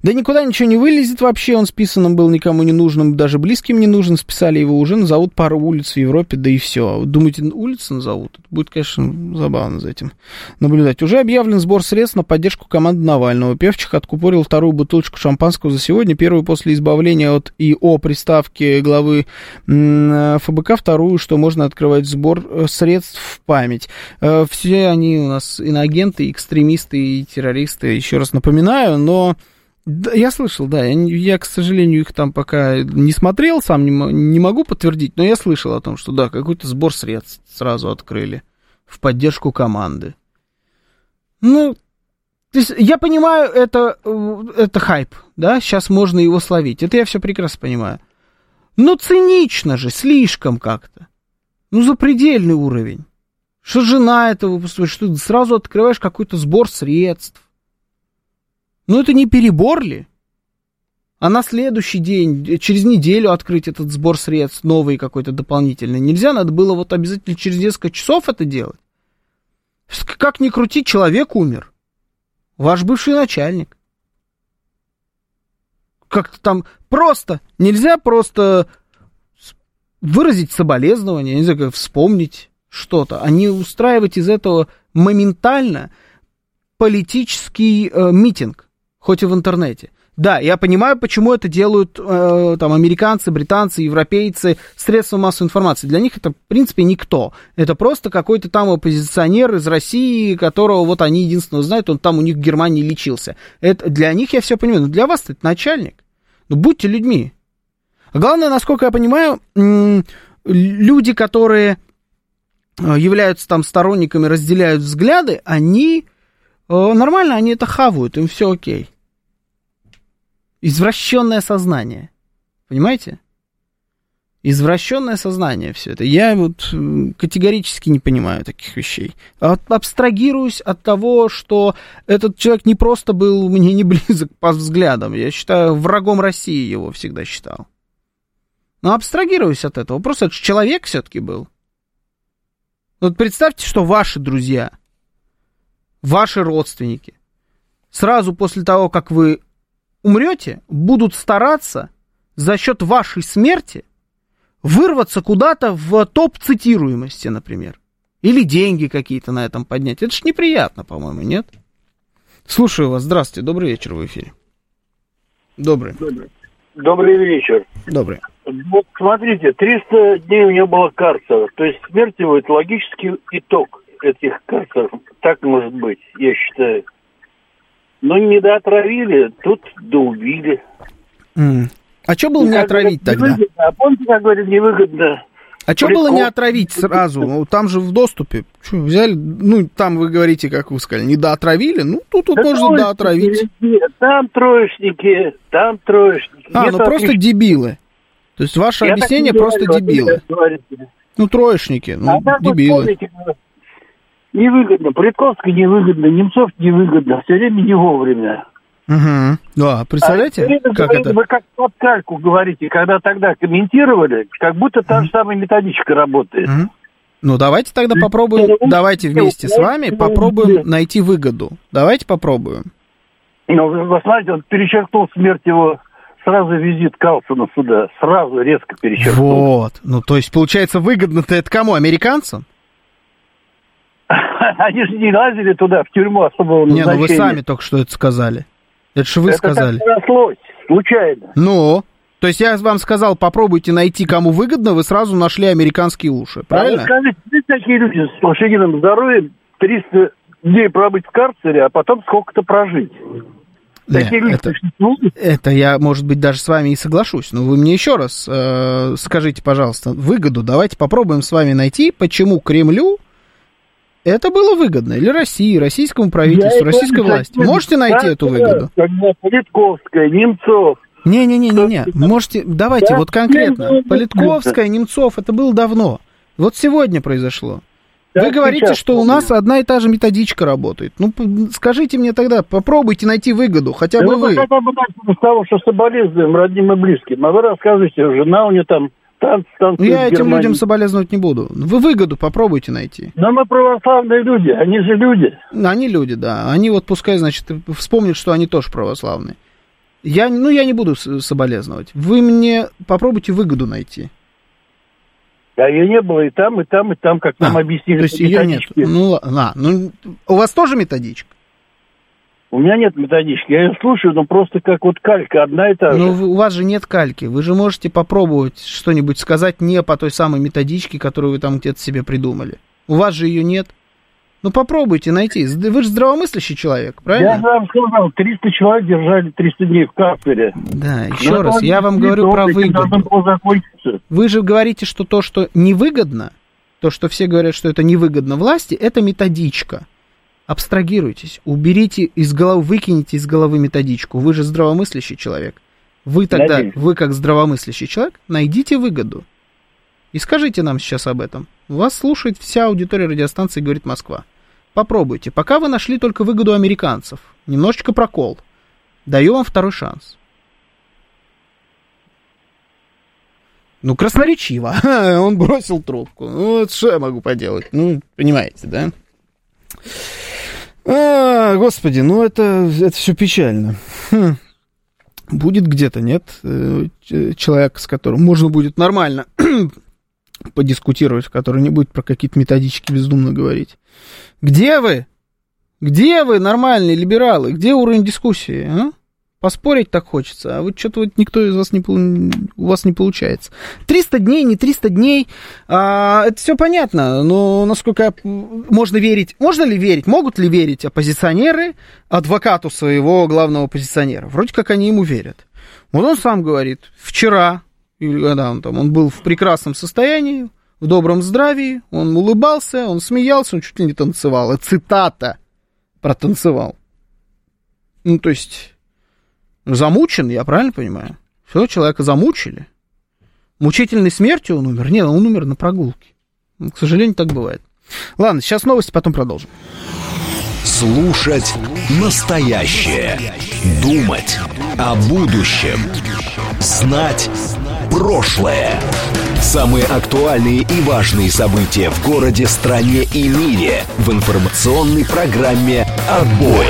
S1: Да никуда ничего не вылезет вообще, он списанным был никому не нужным, даже близким не нужен, списали его уже, назовут пару улиц в Европе, да и все. Думаете, улицы назовут? Будет, конечно, забавно за этим наблюдать. Уже объявлен сбор средств на поддержку команды Навального. Певчих откупорил вторую бутылочку шампанского за сегодня, первую после избавления от ИО приставки главы ФБК, вторую, что можно открывать сбор э, средств в память. Э, все они у нас иноагенты, экстремисты и террористы, еще раз напоминаю, но... Да, я слышал, да. Я, я, к сожалению, их там пока не смотрел, сам не, не могу подтвердить, но я слышал о том, что да, какой-то сбор средств сразу открыли в поддержку команды. Ну, то есть я понимаю, это, это хайп, да, сейчас можно его словить. Это я все прекрасно понимаю. Но цинично же, слишком как-то. Ну, запредельный уровень. Что жена этого, что ты сразу открываешь какой-то сбор средств ну это не перебор ли? А на следующий день, через неделю открыть этот сбор средств, новый какой-то дополнительный, нельзя, надо было вот обязательно через несколько часов это делать. Как ни крути, человек умер. Ваш бывший начальник. Как-то там просто, нельзя просто выразить соболезнование, не как вспомнить что-то, а не устраивать из этого моментально политический э, митинг хоть и в интернете. Да, я понимаю, почему это делают э, там американцы, британцы, европейцы, средства массовой информации. Для них это, в принципе, никто. Это просто какой-то там оппозиционер из России, которого вот они единственного знают, он там у них в Германии лечился. Это, для них я все понимаю, но для вас это начальник. Ну, будьте людьми. Главное, насколько я понимаю, люди, которые э, являются там сторонниками, разделяют взгляды, они э, нормально, они это хавают, им все окей извращенное сознание. Понимаете? Извращенное сознание все это. Я вот категорически не понимаю таких вещей. Абстрагируюсь от того, что этот человек не просто был мне не близок по взглядам. Я считаю, врагом России его всегда считал. Но абстрагируюсь от этого. Просто это человек все-таки был. Вот представьте, что ваши друзья, ваши родственники, сразу после того, как вы умрете, будут стараться за счет вашей смерти вырваться куда-то в топ цитируемости, например. Или деньги какие-то на этом поднять. Это ж неприятно, по-моему, нет? Слушаю вас. Здравствуйте. Добрый вечер в эфире. Добрый.
S11: Добрый. Добрый вечер.
S1: Добрый.
S11: Вот смотрите, 300 дней у него было карцеров. То есть смерть его это логический итог этих карцеров. Так может быть, я считаю. Ну, не доотравили, тут доубили.
S1: Mm. А что было не отравить тогда?
S11: А помните, как говорят, невыгодно?
S1: А что было не отравить сразу? Ну, там же в доступе. Что, взяли, ну, там вы говорите, как вы сказали, не доотравили? Ну, тут да можно доотравить.
S11: Там троечники, там троечники.
S1: А, ну просто дебилы. То есть ваше Я объяснение просто говорю, дебилы. Ну, троечники, ну, а дебилы. Вот помните,
S11: невыгодно. Политковский невыгодно, Немцов невыгодно. Все время не вовремя.
S1: Угу. Да, представляете, а как говорите, это?
S11: Вы как под кальку говорите, когда тогда комментировали, как будто та же самая методичка работает.
S1: Угу. Ну, давайте тогда попробуем, давайте вместе с вами попробуем найти выгоду. Давайте попробуем.
S11: Ну, вы, вы знаете, он перечеркнул смерть его сразу визит Калсона сюда, сразу резко перечеркнул.
S1: Вот. Ну, то есть, получается, выгодно-то это кому? Американцам?
S11: Они же не лазили туда, в тюрьму особого
S1: Не, ну вы сами только что это сказали. Это же вы
S11: это
S1: сказали.
S11: так нашлось, случайно.
S1: Ну, то есть я вам сказал, попробуйте найти, кому выгодно, вы сразу нашли американские уши, правильно?
S11: А вы скажите, есть такие люди с лошадиным здоровьем 300 дней пробыть в карцере, а потом сколько-то прожить?
S1: Не,
S11: Такие люди
S1: это,
S11: существуют?
S1: это я, может быть, даже с вами и соглашусь. Но вы мне еще раз э, скажите, пожалуйста, выгоду. Давайте попробуем с вами найти, почему Кремлю это было выгодно. Или России, российскому правительству,
S11: Я
S1: российской власти.
S11: хочу.
S1: Можете найти
S11: Да,
S1: эту
S11: да,
S1: выгоду?
S11: Когда Политковская, Немцов,
S1: Не-не-не-не-не. Можете, давайте
S11: Да,
S1: вот конкретно. Политковская, Немцов, это было давно. Вот сегодня произошло. Вы говорите, что у нас одна и та же методичка работает. Ну, скажите мне тогда, попробуйте найти выгоду, хотя бы
S11: вы
S1: вы.
S11: хотя бы с того, что соболезнуем родным и близким. А вы рассказываете, жена у нее там танцы танцует
S1: Ну, Я этим людям соболезновать не буду. Вы выгоду попробуйте найти.
S11: Но мы православные люди, они же люди.
S1: Они люди, да. Они вот пускай, значит, вспомнят, что они тоже православные. Я, ну, я не буду соболезновать. Вы мне попробуйте выгоду найти.
S11: А ее не было и там, и там, и там, как нам объяснили.
S1: То есть ее нет. Ну, а, ну, у вас тоже методичка?
S11: У меня нет методички, я ее слушаю, но просто как вот калька одна и та же.
S1: Но у вас же нет кальки. Вы же можете попробовать что-нибудь сказать не по той самой методичке, которую вы там где-то себе придумали. У вас же ее нет. Ну попробуйте найти. Вы же здравомыслящий человек,
S11: Я
S1: правильно?
S11: же вам сказал, 300 человек держали 300 дней в карцере.
S1: Да, еще
S11: Ну,
S1: раз, я вам говорю про выгоду. Вы же говорите, что то, что невыгодно, то, что все говорят, что это невыгодно власти, это методичка. Абстрагируйтесь, уберите из головы, выкинете из головы методичку. Вы же здравомыслящий человек. Вы тогда,
S11: Надеюсь.
S1: вы как здравомыслящий человек, найдите выгоду. И скажите нам сейчас об этом. Вас слушает вся аудитория радиостанции «Говорит Москва». Попробуйте. Пока вы нашли только выгоду американцев. Немножечко прокол. Даю вам второй шанс. Ну, красноречиво. Он бросил трубку. Ну, вот что я могу поделать? Ну, понимаете, да? А, господи, ну это, это все печально. Хм. Будет где-то, нет? э, Человек, с которым можно будет нормально подискутировать, который не будет про какие-то методички бездумно говорить. Где вы? Где вы, нормальные либералы? Где уровень дискуссии? а? Поспорить так хочется, а вот что-то вот никто из вас не, у вас не получается. 300 дней, не 300 дней, а, это все понятно, но насколько можно верить, можно ли верить, могут ли верить оппозиционеры адвокату своего главного оппозиционера? Вроде как они ему верят. Вот он сам говорит, вчера, когда он там, он был в прекрасном состоянии, в добром здравии, он улыбался, он смеялся, он чуть ли не танцевал. Это цитата про танцевал. Ну, то есть, замучен, я правильно понимаю? Все, человека замучили. Мучительной смертью он умер? Нет, он умер на прогулке. Ну, К сожалению, так бывает. Ладно, сейчас новости, потом продолжим.
S5: Слушать настоящее. Думать о будущем. Знать прошлое. Самые актуальные и важные события в городе, стране и мире в информационной программе «Отбой».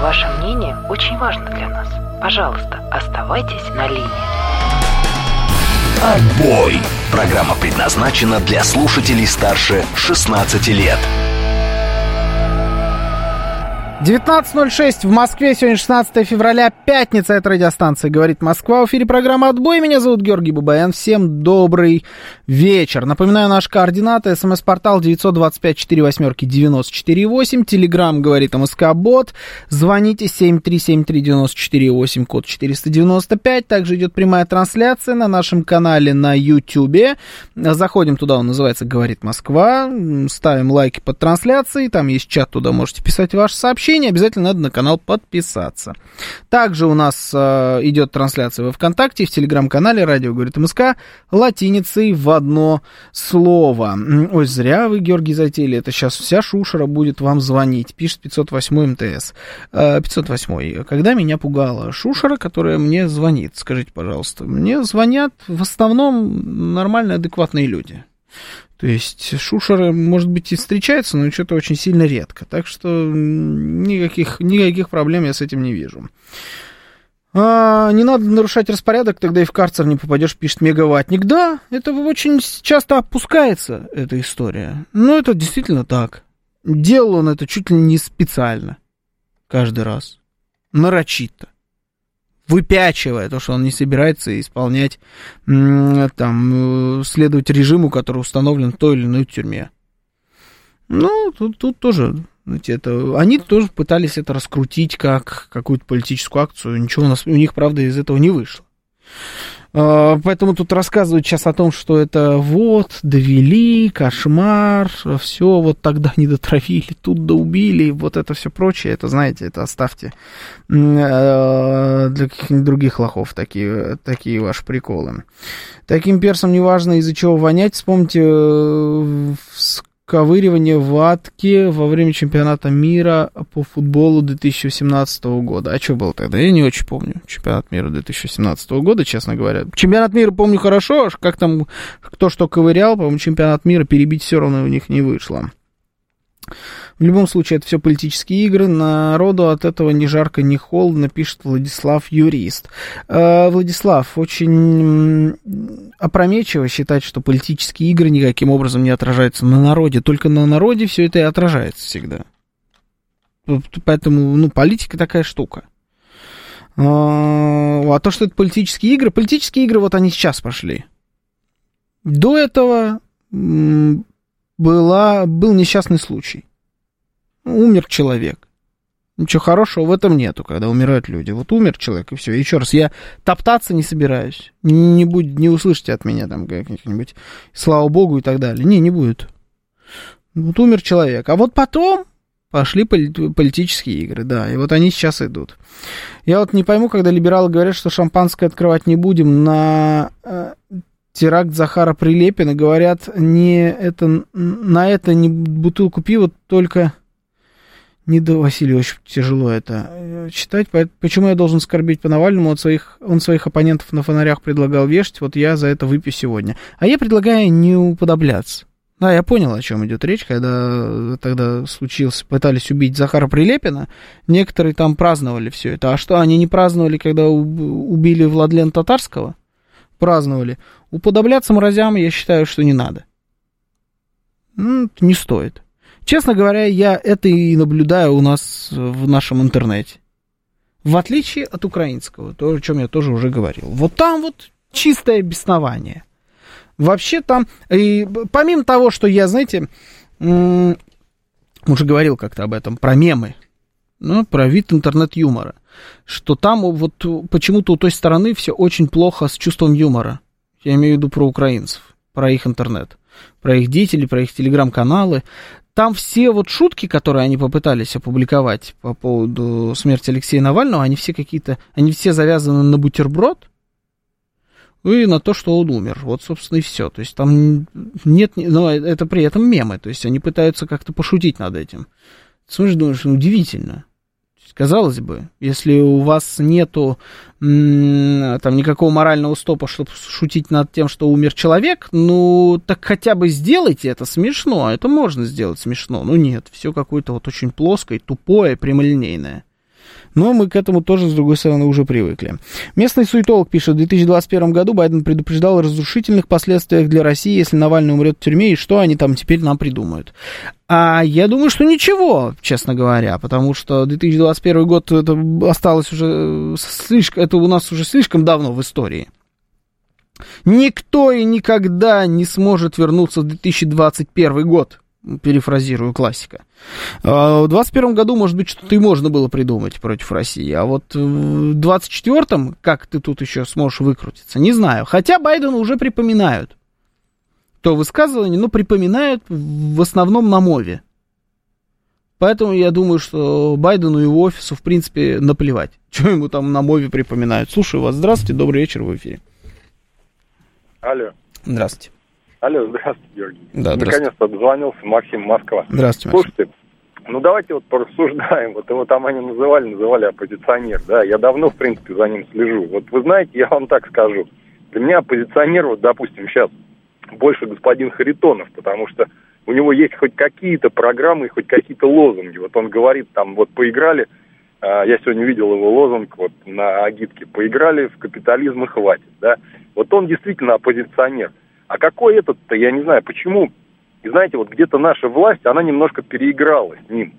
S12: Ваше мнение очень важно для нас. Пожалуйста, оставайтесь на линии.
S5: «Отбой». Программа предназначена для слушателей старше 16 лет.
S1: 19.06 в Москве, сегодня 16 февраля, пятница, это радиостанция «Говорит Москва». В эфире программа «Отбой», меня зовут Георгий Бабаян. Всем добрый вечер. Напоминаю, наши координаты, смс-портал 925-48-94-8, телеграмм «Говорит МСК Бот», звоните 7373948, код 495, также идет прямая трансляция на нашем канале на YouTube. Заходим туда, он называется «Говорит Москва», ставим лайки под трансляцией, там есть чат, туда можете писать ваши сообщения, обязательно надо на канал подписаться. Также у нас э, идет трансляция во ВКонтакте, в Телеграм-канале «Радио говорит МСК» латиницей в одно слово. Ой, зря вы, Георгий, затеяли, это сейчас вся шушера будет вам звонить, пишет 508 МТС. Э, 508 когда меня пугала шушера, которая мне звонит, скажите, пожалуйста. Мне звонят в основном нормальные, адекватные люди. То есть шушеры, может быть, и встречаются, но что-то очень сильно редко. Так что никаких, никаких проблем я с этим не вижу. А, не надо нарушать распорядок, тогда и в карцер не попадешь, пишет Мегаватник. Да, это очень часто опускается, эта история. Но это действительно так. Делал он это чуть ли не специально. Каждый раз. Нарочито выпячивая то, что он не собирается исполнять, там, э, следовать режиму, который установлен в той или иной тюрьме. Ну, тут, тут тоже, знаете, это, они тоже пытались это раскрутить как какую-то политическую акцию. Ничего у нас, у них, правда, из этого не вышло. А, поэтому тут рассказывают сейчас о том, что это вот, довели, кошмар, все, вот тогда не дотравили, тут доубили, вот это все прочее, это, знаете, это оставьте э, для каких-нибудь других лохов такие, такие ваши приколы. Таким персом неважно, из-за чего вонять, вспомните э, ковыривание ватки во время чемпионата мира по футболу 2017 года. А что было тогда? Я не очень помню. Чемпионат мира 2017 года, честно говоря. Чемпионат мира помню хорошо, как там кто что ковырял, по-моему, чемпионат мира перебить все равно у них не вышло. В любом случае, это все политические игры. Народу от этого ни жарко, ни холодно, пишет Владислав Юрист. Э, Владислав, очень опрометчиво считать, что политические игры никаким образом не отражаются на народе. Только на народе все это и отражается всегда. Поэтому, ну, политика такая штука. Э, а то, что это политические игры, политические игры вот они сейчас пошли. До этого была, был несчастный случай умер человек. Ничего хорошего в этом нету, когда умирают люди. Вот умер человек, и все. Еще раз, я топтаться не собираюсь. Не, будь, не услышите от меня там как-нибудь слава богу и так далее. Не, не будет. Вот умер человек. А вот потом пошли политические игры, да, и вот они сейчас идут. Я вот не пойму, когда либералы говорят, что шампанское открывать не будем на э, теракт Захара Прилепина, говорят, не это, на это не бутылку пива, только Василия очень тяжело это э, читать. Почему я должен скорбить по Навальному? От своих, он своих оппонентов на фонарях предлагал вешать, вот я за это выпью сегодня. А я предлагаю не уподобляться. Да, я понял, о чем идет речь, когда тогда случился, пытались убить Захара Прилепина, некоторые там праздновали все это. А что, они не праздновали, когда убили Владлен Татарского? Праздновали. Уподобляться мразям я считаю, что не надо. Ну, не стоит. Честно говоря, я это и наблюдаю у нас в нашем интернете. В отличие от украинского, то, о чем я тоже уже говорил. Вот там вот чистое беснование. Вообще там, и помимо того, что я, знаете, уже говорил как-то об этом, про мемы, ну, про вид интернет-юмора, что там вот почему-то у той стороны все очень плохо с чувством юмора. Я имею в виду про украинцев, про их интернет, про их деятелей, про их телеграм-каналы там все вот шутки, которые они попытались опубликовать по поводу смерти Алексея Навального, они все какие-то, они все завязаны на бутерброд и на то, что он умер. Вот, собственно, и все. То есть там нет, но это при этом мемы, то есть они пытаются как-то пошутить над этим. Смотришь, думаешь, удивительно казалось бы, если у вас нету там никакого морального стопа, чтобы шутить над тем, что умер человек, ну, так хотя бы сделайте это смешно, это можно сделать смешно. Ну, нет, все какое-то вот очень плоское, тупое, прямолинейное. Но мы к этому тоже, с другой стороны, уже привыкли. Местный суетолог пишет, в 2021 году Байден предупреждал о разрушительных последствиях для России, если Навальный умрет в тюрьме, и что они там теперь нам придумают. А я думаю, что ничего, честно говоря, потому что 2021 год это осталось уже слишком, это у нас уже слишком давно в истории. Никто и никогда не сможет вернуться в 2021 год перефразирую классика. А, в 21 году, может быть, что-то и можно было придумать против России, а вот в 24-м, как ты тут еще сможешь выкрутиться, не знаю. Хотя Байдену уже припоминают то высказывание, но припоминают в основном на мове. Поэтому я думаю, что Байдену и его офису, в принципе, наплевать, что ему там на мове припоминают. Слушаю вас. Здравствуйте, добрый вечер в эфире.
S13: Алло.
S1: Здравствуйте.
S13: Алло, здравствуйте, Георгий.
S1: Да,
S13: Наконец-то дозвонился Максим Москва.
S1: Здравствуйте,
S13: Максим. Слушайте, ну давайте вот порассуждаем. Вот его там они называли, называли оппозиционер, да. Я давно, в принципе, за ним слежу. Вот вы знаете, я вам так скажу. Для меня оппозиционер, вот, допустим, сейчас больше господин Харитонов, потому что у него есть хоть какие-то программы, хоть какие-то лозунги. Вот он говорит, там, вот поиграли, а, я сегодня видел его лозунг вот на агитке, поиграли в капитализм и хватит, да. Вот он действительно оппозиционер. А какой этот-то, я не знаю, почему, и знаете, вот где-то наша власть, она немножко переиграла с ним.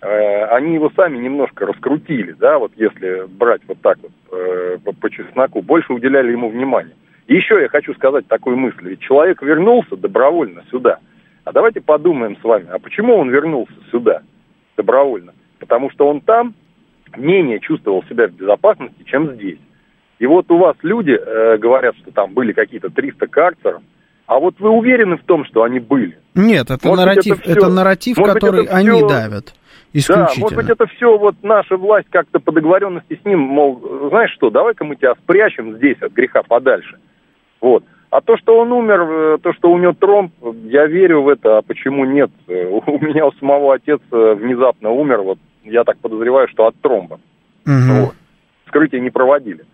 S13: Э, они его сами немножко раскрутили, да, вот если брать вот так вот э, по, по чесноку, больше уделяли ему внимания. И еще я хочу сказать такую мысль, ведь человек вернулся добровольно сюда. А давайте подумаем с вами, а почему он вернулся сюда добровольно? Потому что он там менее чувствовал себя в безопасности, чем здесь. И вот у вас люди э, говорят, что там были какие-то 300 карцеров, а вот вы уверены в том, что они были?
S1: Нет, это может нарратив, это, все, это нарратив, который это они давят. Исключительно.
S13: Да, может быть, это все вот наша власть как-то по договоренности с ним, мол, знаешь что, давай-ка мы тебя спрячем здесь от греха подальше. Вот. А то, что он умер, э, то, что у него тромб, я верю в это, а почему нет? Э, у меня у самого отец э, внезапно умер, вот я так подозреваю, что от тромба. Угу. Вот. Вскрытие не проводили.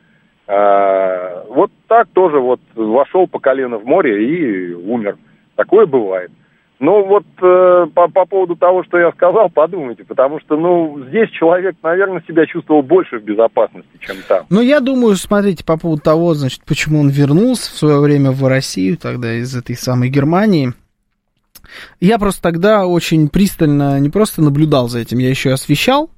S13: А, вот так тоже вот вошел по колено в море и умер. Такое бывает. Ну вот э, по, по поводу того, что я сказал, подумайте, потому что, ну, здесь человек, наверное, себя чувствовал больше в безопасности, чем там.
S1: Ну, я думаю, смотрите, по поводу того, значит, почему он вернулся в свое время в Россию, тогда из этой самой Германии. Я просто тогда очень пристально не просто наблюдал за этим, я еще освещал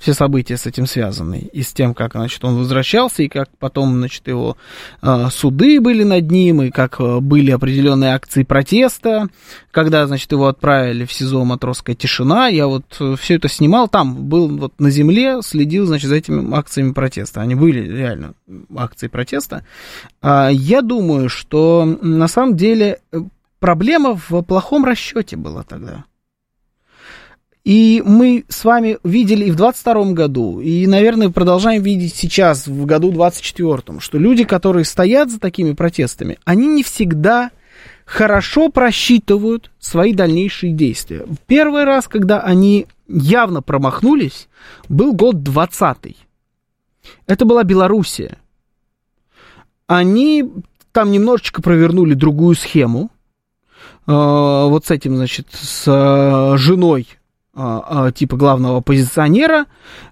S1: все события с этим связаны, и с тем, как, значит, он возвращался, и как потом, значит, его э, суды были над ним, и как э, были определенные акции протеста, когда, значит, его отправили в СИЗО «Матросская тишина», я вот э, все это снимал, там был вот на земле, следил, значит, за этими акциями протеста, они были реально акции протеста. Э, я думаю, что на самом деле э, проблема в плохом расчете была тогда. И мы с вами видели и в 22 году, и, наверное, продолжаем видеть сейчас, в году 24, что люди, которые стоят за такими протестами, они не всегда хорошо просчитывают свои дальнейшие действия. Первый раз, когда они явно промахнулись, был год 20 Это была Белоруссия. Они там немножечко провернули другую схему. Э, вот с этим, значит, с э, женой типа главного оппозиционера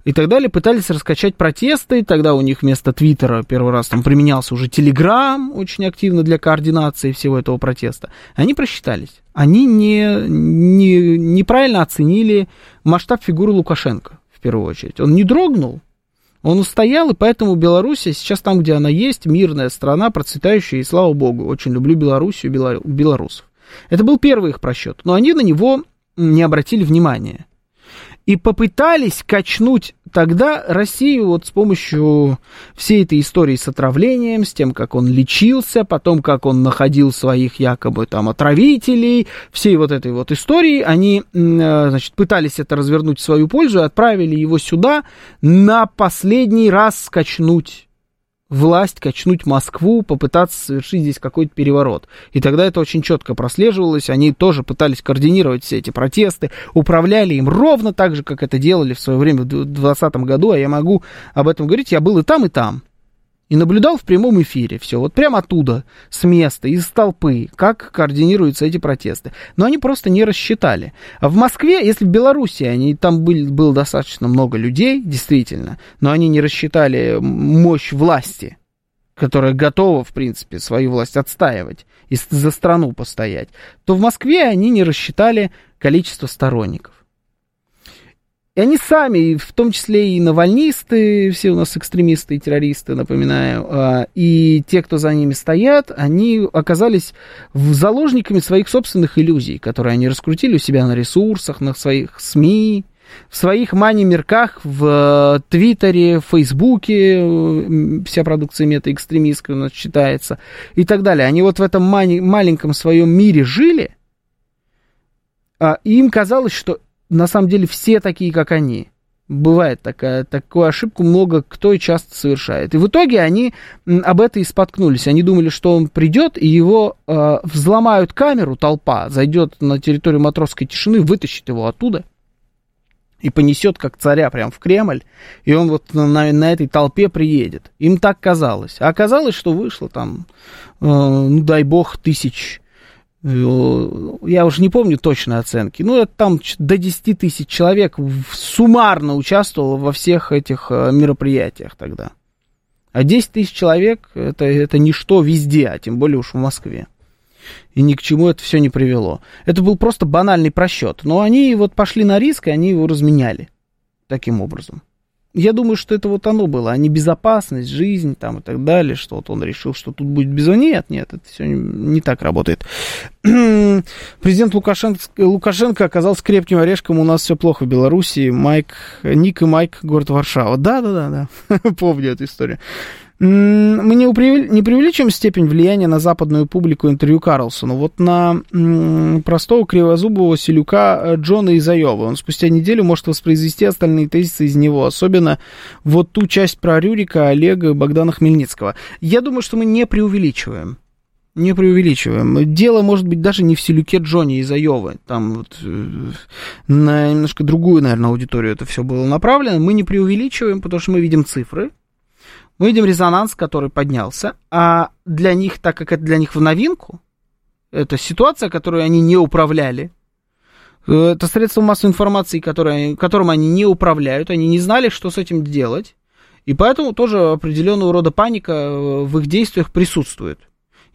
S1: и так далее, пытались раскачать протесты, тогда у них вместо Твиттера первый раз там применялся уже Телеграм очень активно для координации всего этого протеста. Они просчитались. Они не, не, неправильно оценили масштаб фигуры Лукашенко, в первую очередь. Он не дрогнул, он устоял, и поэтому Белоруссия сейчас там, где она есть, мирная страна, процветающая, и слава богу, очень люблю Белоруссию, белорусов. Это был первый их просчет, но они на него не обратили внимания. И попытались качнуть тогда Россию вот с помощью всей этой истории с отравлением, с тем, как он лечился, потом, как он находил своих якобы там отравителей, всей вот этой вот истории, они, э, значит, пытались это развернуть в свою пользу и отправили его сюда на последний раз скачнуть власть, качнуть Москву, попытаться совершить здесь какой-то переворот. И тогда это очень четко прослеживалось. Они тоже пытались координировать все эти протесты, управляли им ровно так же, как это делали в свое время в 2020 году. А я могу об этом говорить, я был и там, и там и наблюдал в прямом эфире все, вот прямо оттуда, с места, из толпы, как координируются эти протесты. Но они просто не рассчитали. В Москве, если в Беларуси, они, там был, было достаточно много людей, действительно, но они не рассчитали мощь власти, которая готова, в принципе, свою власть отстаивать и за страну постоять, то в Москве они не рассчитали количество сторонников. И они сами, в том числе и навальнисты, все у нас экстремисты и террористы, напоминаю, а, и те, кто за ними стоят, они оказались заложниками своих собственных иллюзий, которые они раскрутили у себя на ресурсах, на своих СМИ, в своих мани-мерках, в э, Твиттере, в Фейсбуке, вся продукция мета-экстремистская у нас читается, и так далее. Они вот в этом мани- маленьком своем мире жили, а, и им казалось, что на самом деле все такие, как они. Бывает такая, такую ошибку много кто и часто совершает. И в итоге они об этом и споткнулись. Они думали, что он придет, и его э, взломают камеру, толпа, зайдет на территорию матросской тишины, вытащит его оттуда. и понесет как царя прям в Кремль, и он вот на, на этой толпе приедет. Им так казалось. А оказалось, что вышло там, э, ну дай бог, тысяч, я уже не помню точной оценки, ну там до 10 тысяч человек суммарно участвовало во всех этих э, мероприятиях тогда. А 10 тысяч человек это, это ничто везде, а тем более уж в Москве и ни к чему это все не привело. Это был просто банальный просчет. Но они вот пошли на риск, и они его разменяли таким образом. Я думаю, что это вот оно было, а не безопасность, жизнь там и так далее, что вот он решил, что тут будет без... Нет, нет, это все не, не так работает. Президент Лукашенко, Лукашенко оказался крепким орешком, у нас все плохо в Беларуси. Майк, Ник и Майк, город Варшава. Да-да-да, да. помню эту историю. Мы не, не преувеличим степень влияния на западную публику интервью Карлсону. Вот на простого кривозубого селюка э, Джона из Айовы. Он спустя неделю может воспроизвести остальные тезисы из него. Особенно вот ту часть про Рюрика, Олега и Богдана Хмельницкого. Я думаю, что мы не преувеличиваем. Не преувеличиваем. Дело может быть даже не в селюке Джонни из Айовы. Там вот э, на немножко другую, наверное, аудиторию это все было направлено. Мы не преувеличиваем, потому что мы видим цифры мы видим резонанс, который поднялся, а для них, так как это для них в новинку, это ситуация, которую они не управляли, э, это средство массовой информации, которое, которым они не управляют, они не знали, что с этим делать, и поэтому тоже определенного рода паника э, в их действиях присутствует.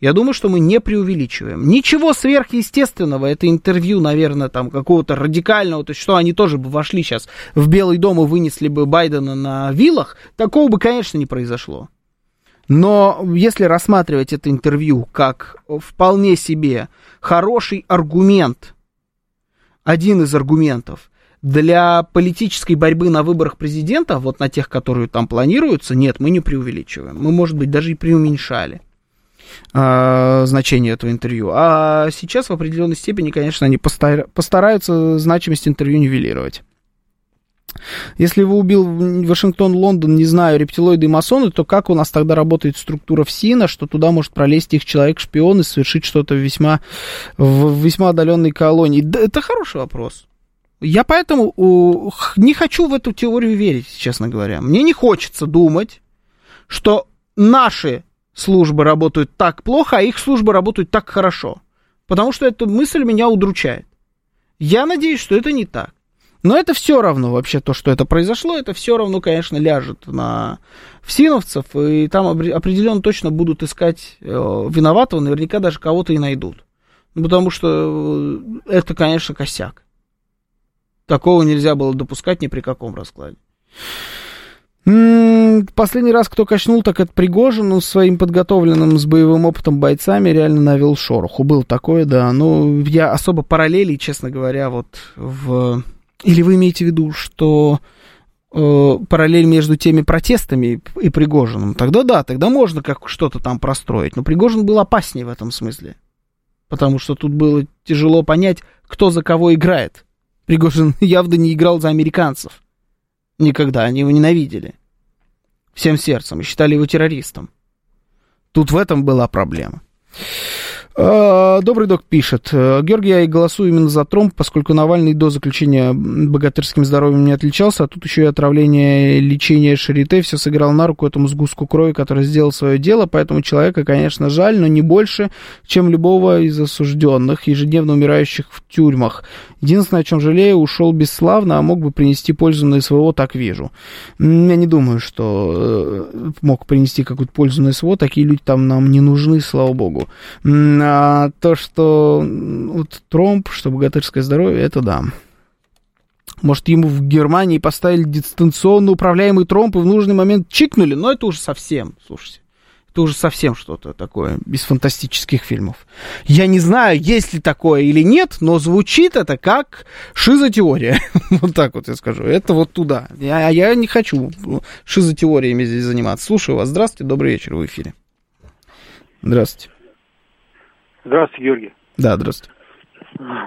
S1: Я думаю, что мы не преувеличиваем. Ничего сверхъестественного, это интервью, наверное, там какого-то радикального, то есть что они тоже бы вошли сейчас в Белый дом и вынесли бы Байдена на вилах, такого бы, конечно, не произошло. Но если рассматривать это интервью как вполне себе хороший аргумент, один из аргументов для политической борьбы на выборах президента, вот на тех, которые там планируются, нет, мы не преувеличиваем. Мы, может быть, даже и преуменьшали э, значение этого интервью. А сейчас в определенной степени, конечно, они постар- постараются значимость интервью нивелировать. Если его убил Вашингтон, Лондон, не знаю, рептилоиды и масоны, то как у нас тогда работает структура ФСИНа, что туда может пролезть их человек-шпион и совершить что-то весьма, в весьма отдаленной колонии? Да, это хороший вопрос. Я поэтому не хочу в эту теорию верить, честно говоря. Мне не хочется думать, что наши службы работают так плохо, а их службы работают так хорошо. Потому что эта мысль меня удручает. Я надеюсь, что это не так. Но это все равно вообще то, что это произошло, это все равно, конечно, ляжет на всиновцев, и там определенно точно будут искать э, виноватого, наверняка даже кого-то и найдут. Потому что э, это, конечно, косяк. Такого нельзя было допускать ни при каком раскладе. Последний раз, кто качнул, так это Пригожин, ну, своим подготовленным с боевым опытом бойцами реально навел шороху. Был такое, да. Ну, я особо параллелей, честно говоря, вот в... Или вы имеете в виду, что э, параллель между теми протестами и Пригожиным? Тогда да, тогда можно как что-то там простроить. Но Пригожин был опаснее в этом смысле. Потому что тут было тяжело понять, кто за кого играет. Пригожин явно не играл за американцев. Никогда. Они его ненавидели. Всем сердцем. И считали его террористом. Тут в этом была проблема. А, добрый док пишет. Георгий, я и голосую именно за Тромп, поскольку Навальный до заключения богатырским здоровьем не отличался, а тут еще и отравление, лечение Шарите, все сыграл на руку этому сгустку крови, который сделал свое дело, поэтому человека, конечно, жаль, но не больше, чем любого из осужденных, ежедневно умирающих в тюрьмах. Единственное, о чем жалею, ушел бесславно, а мог бы принести пользу на СВО, так вижу. Я не думаю, что э, мог принести какую-то пользу на СВО, такие люди там нам не нужны, слава богу. А то, что вот Тромп, что богатырское здоровье, это да. Может, ему в Германии поставили дистанционно управляемый тромб и в нужный момент чикнули, но это уже совсем, слушайте. Это уже совсем что-то такое, без фантастических фильмов. Я не знаю, есть ли такое или нет, но звучит это как шизотеория. вот так вот я скажу. Это вот туда. Я, я не хочу шизотеориями здесь заниматься. Слушаю вас. Здравствуйте, добрый вечер в эфире. Здравствуйте.
S14: Здравствуйте, Георгий.
S1: Да, здравствуйте.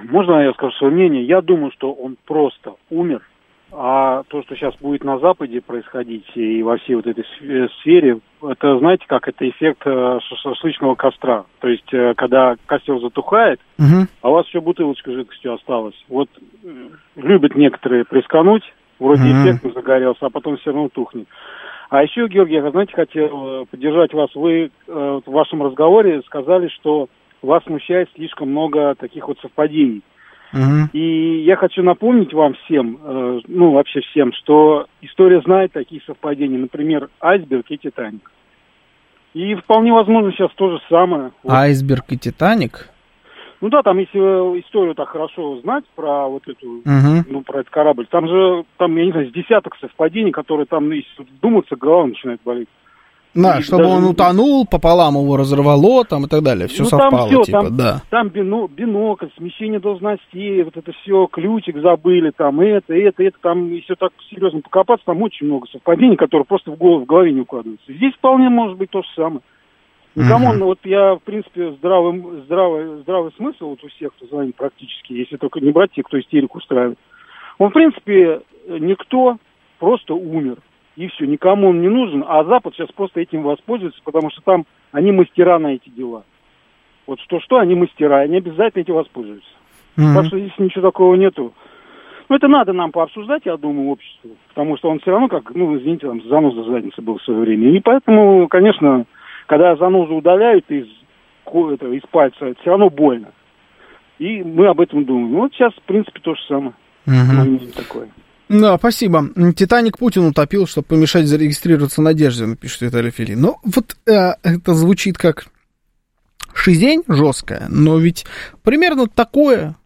S14: Можно я скажу свое мнение? Я думаю, что он просто умер, а то, что сейчас будет на Западе происходить и во всей вот этой сф- сфере, это, знаете, как это эффект э, шашлычного костра. То есть, э, когда костер затухает,
S1: Мгм.
S14: а у вас еще бутылочка жидкостью осталась. Вот э, любят некоторые прискануть, вроде
S1: Мгм.
S14: эффектно загорелся, а потом все равно тухнет. А еще, Георгий, я, знаете, хотел э, поддержать вас. Вы э, в вашем разговоре сказали, что вас смущает слишком много таких вот совпадений. И я хочу напомнить вам всем, э, ну вообще всем, что история знает такие совпадения, например, айсберг и Титаник. И вполне возможно сейчас то же самое. Вот.
S1: Айсберг и Титаник.
S14: Ну да, там если э, историю так хорошо знать про вот эту,
S1: Мгм.
S14: ну про этот корабль, там же, там, я не знаю, с десяток совпадений, которые там, ну, если вдуматься, голова начинает болеть.
S1: Да,
S14: И
S1: чтобы
S14: даже-
S1: он утонул, пополам его разорвало там и так далее. Все
S14: Ну, там
S1: совпало,
S14: всё,
S1: типа,
S14: там,
S1: да.
S14: Там бино- бинокль, смещение должностей, вот это все, ключик забыли, там это, это, это, там, если так серьезно покопаться, там очень много совпадений, которые просто в голову, в голове не укладываются. Здесь вполне может быть то же самое. Никому,
S1: Мгм.
S14: ну, вот я, в принципе, здравый, здравый, здравый смысл вот у всех, кто звонит практически, если только не брать тех, кто истерику устраивает. Он, в принципе, никто просто умер. И все, никому он не нужен, а Запад сейчас просто этим воспользуется, потому что там они мастера на эти дела. Вот что-что, они мастера, они обязательно этим воспользуются.
S1: Мгм.
S14: Так что здесь ничего такого нету. Ну, это надо нам пообсуждать, я думаю, обществу. Потому что он все равно, как, ну, извините, там, заноза задницы был в свое время. И поэтому, конечно, когда занозу удаляют из, этого, из пальца, это все равно больно. И мы об этом думаем. Вот сейчас, в принципе, то же самое. Мнение такое.
S1: Да, спасибо. Титаник Путин утопил, чтобы помешать зарегистрироваться Надежде, напишет Виталий Филин. Ну, вот э, это звучит как шизень жесткая, но ведь примерно такое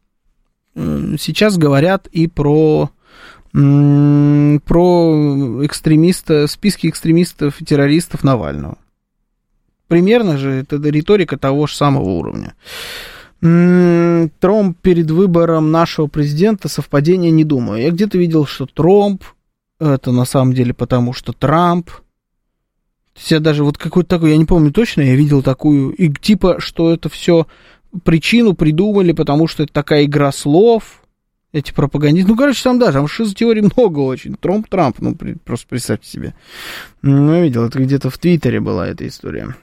S1: э, сейчас говорят и про м, про экстремиста, списки экстремистов и террористов Навального. Примерно же это риторика того же самого уровня. Тромп перед выбором нашего президента совпадения не думаю. Я где-то видел, что Тромп это на самом деле потому, что Трамп. Я даже вот какой-то такой, я не помню точно, я видел такую, и типа, что это все причину придумали, потому что это такая игра слов, эти пропагандисты. Ну, короче, там, да, там шизотеорий много очень. Тромп, Трамп, ну, при- просто представьте себе. Ну, я видел, это где-то в Твиттере была эта история.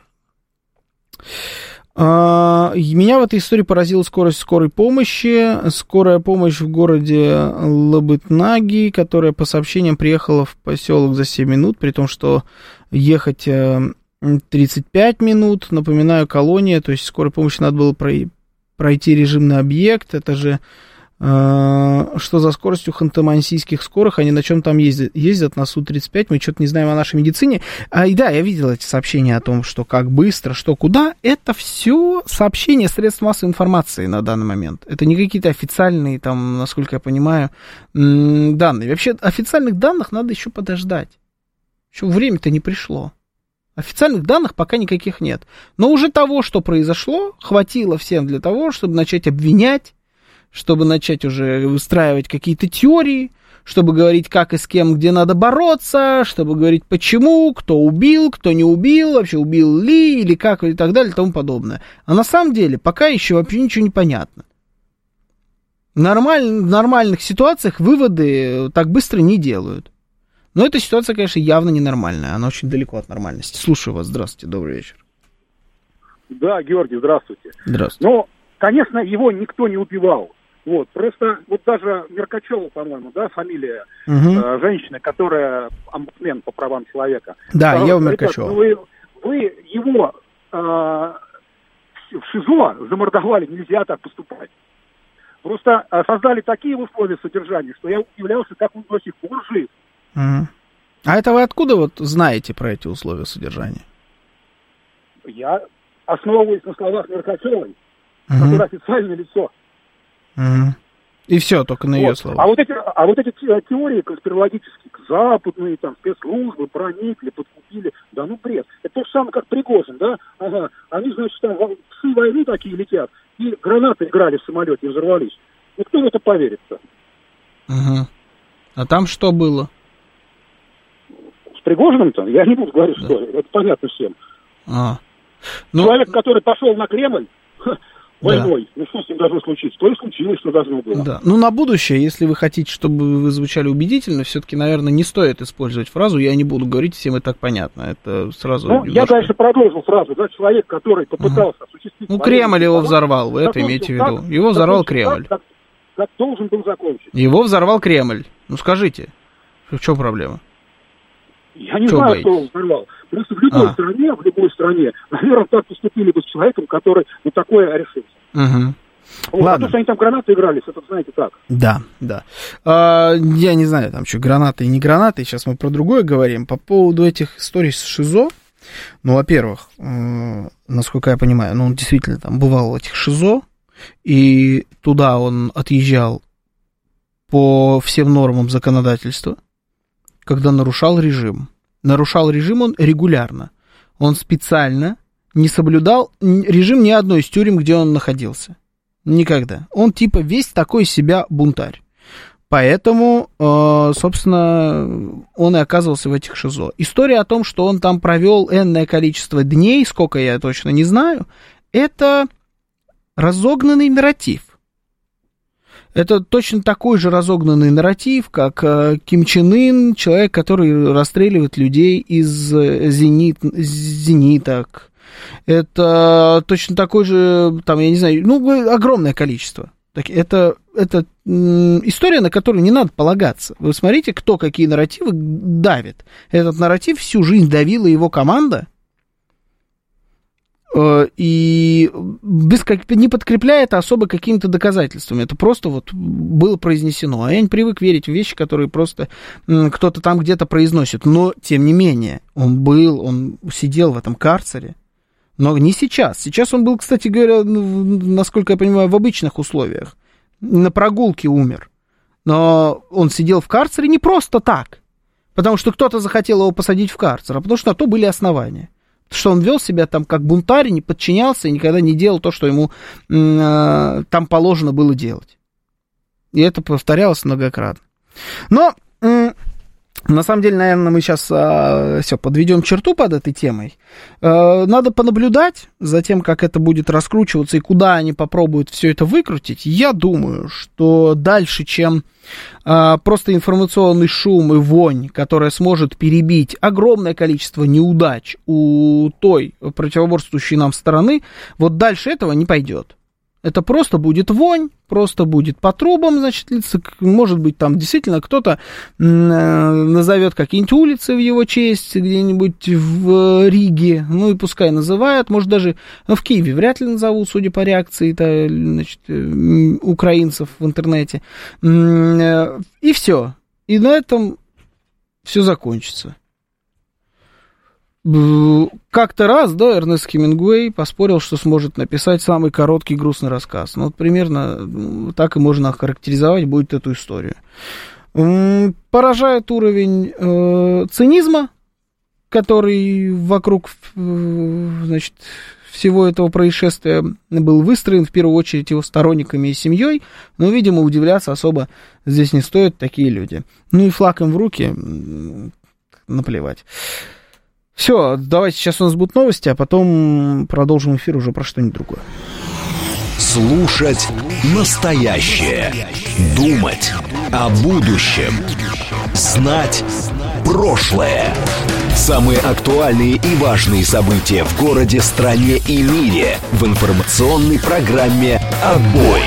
S1: А, Меня в этой истории поразила скорость скорой помощи. Скорая помощь в городе Лабытнаги, которая по сообщениям приехала в поселок за 7 минут, при том, что ехать э, 35 минут. Напоминаю, колония, то есть скорой помощи надо было прой- пройти режимный объект. Это же э, что за скоростью ханты-мансийских скорых, они на чем там ездят, ездят на Су-35, мы что-то не знаем о нашей медицине. А, и да, я видел эти сообщения о том, что как быстро, что куда. Это все сообщения средств массовой информации на данный момент. Это не какие-то официальные, там, насколько я понимаю, данные. Вообще, официальных данных надо еще подождать. Еще время-то не пришло. Официальных данных пока никаких нет. Но уже того, что произошло, хватило всем для того, чтобы начать обвинять, чтобы начать уже выстраивать какие-то теории, чтобы говорить, как и с кем, где надо бороться, чтобы говорить, почему, кто убил, кто не убил, вообще убил ли, или как, и так далее, и тому подобное. А на самом деле пока еще вообще ничего не понятно. Нормаль- в нормальных ситуациях выводы так быстро не делают. Но эта ситуация, конечно, явно ненормальная. Она очень далеко от нормальности. Слушаю вас. Здравствуйте, добрый вечер.
S15: Да, Георгий, здравствуйте.
S1: Здравствуйте.
S15: Но, конечно, его никто не убивал. Вот, просто вот даже Меркачева, по-моему, да, фамилия
S1: Мгм.
S15: э, женщины, которая омбудсмен по правам человека.
S1: Да,
S15: Сказала,
S1: Ева
S15: «Ребят,
S1: Меркачева.
S15: ну Вы, вы его э, в ШИЗО замордовали, нельзя так поступать. Просто э, создали такие условия содержания, что я удивлялся, как он до сих пор жив.
S1: Мгм. А это вы откуда вот знаете про эти условия содержания?
S15: Я основываюсь на словах Меркачевой,
S1: Мгм.
S15: которое официальное лицо.
S1: И все, только на ее
S15: Вот.
S1: слова.
S15: А вот эти, а вот эти те- теории конспирологические, западные, там, спецслужбы, проникли, подкупили, да ну бред. Это то же самое, как Пригожин, да? Ага, они, значит, там псы войны такие летят, и гранаты играли в самолете и взорвались. Ну кто в это поверит-то?
S1: Мгм. А там что было?
S15: С Пригожиным-то? Я не буду говорить, что это понятно всем.
S1: А. Ну,
S15: Человек, который пошел на Кремль, войной. Да. Ну что с ним должно случиться? То и случилось, что должно было.
S1: Да. Ну, на будущее, если вы хотите, чтобы вы звучали убедительно, все-таки, наверное, не стоит использовать фразу «я не буду говорить, всем и так понятно». Это сразу
S15: Ну, немножко... я дальше продолжил фразу. Да, человек, который попытался uh-huh. осуществить...
S1: Ну, Кремль его взорвал, вы это имеете в виду. Его взорвал Кремль.
S15: как, как должен был закончить.
S1: Его взорвал Кремль. Ну, скажите, в чем проблема?
S15: Я не Чего знаю, боитесь? кто взорвал. Просто в любой а. стране, в любой стране, наверное, так поступили бы с человеком, который на такое решился.
S1: Угу.
S15: Вот, Ладно. А то, что они там гранаты игрались, это, знаете, так.
S1: Да, да. А, я не знаю, там что, гранаты и не гранаты, сейчас мы про другое говорим. По поводу этих историй с ШИЗО, ну, во-первых, э, насколько я понимаю, ну, он действительно там бывал в этих ШИЗО, и туда он отъезжал по всем нормам законодательства, когда нарушал режим. Нарушал режим он регулярно. Он специально не соблюдал режим ни одной из тюрем, где он находился. Никогда. Он типа весь такой себя бунтарь. Поэтому, э, собственно, он и оказывался в этих ШИЗО. История о том, что он там провел энное количество дней, сколько я точно не знаю, это разогнанный нарратив. Это точно такой же разогнанный нарратив, как э, Ким Чен Ын, человек, который расстреливает людей из э, зенит, зениток. Это точно такой же, там, я не знаю, ну, огромное количество. Так, это, это история, на которую не надо полагаться. Вы смотрите, кто какие нарративы давит. Этот нарратив всю жизнь давила его команда, и без, не подкрепляя это особо какими-то доказательствами. Это просто вот было произнесено. А я не привык верить в вещи, которые просто кто-то там где-то произносит. Но, тем не менее, он был, он сидел в этом карцере. Но не сейчас. Сейчас он был, кстати говоря, насколько я понимаю, в обычных условиях. На прогулке умер. Но он сидел в карцере не просто так. Потому что кто-то захотел его посадить в карцер, а потому что на то были основания что он вел себя там как бунтарь, не подчинялся и никогда не делал то, что ему э, там положено было делать. И это повторялось многократно. Но на самом деле, наверное, мы сейчас а, все подведем черту под этой темой. А, надо понаблюдать за тем, как это будет раскручиваться и куда они попробуют все это выкрутить. Я думаю, что дальше, чем а, просто информационный шум и вонь, которая сможет перебить огромное количество неудач у той противоборствующей нам стороны, вот дальше этого не пойдет. Это просто будет вонь, просто будет по трубам, значит, лица, может быть, там действительно кто-то э, назовет какие-нибудь улицы в его честь где-нибудь в Риге, ну и пускай называют, может даже в Киеве вряд ли назовут, судя по реакции это, значит, э, украинцев в интернете. Э, и все. И на этом все закончится. Как-то раз, да, Эрнест Хемингуэй поспорил, что сможет написать самый короткий грустный рассказ. Ну, вот примерно так и можно охарактеризовать будет эту историю. Поражает уровень э, цинизма, который вокруг, э, значит, всего этого происшествия был выстроен, в первую очередь, его сторонниками и семьей, но, видимо, удивляться особо здесь не стоит такие люди. Ну и флаг им в руки, наплевать. Все, давайте сейчас у нас будут новости, а потом продолжим эфир уже про что-нибудь другое.
S5: Слушать настоящее. Думать о будущем. Знать прошлое. Самые актуальные и важные события в городе, стране и мире в информационной программе «Отбой».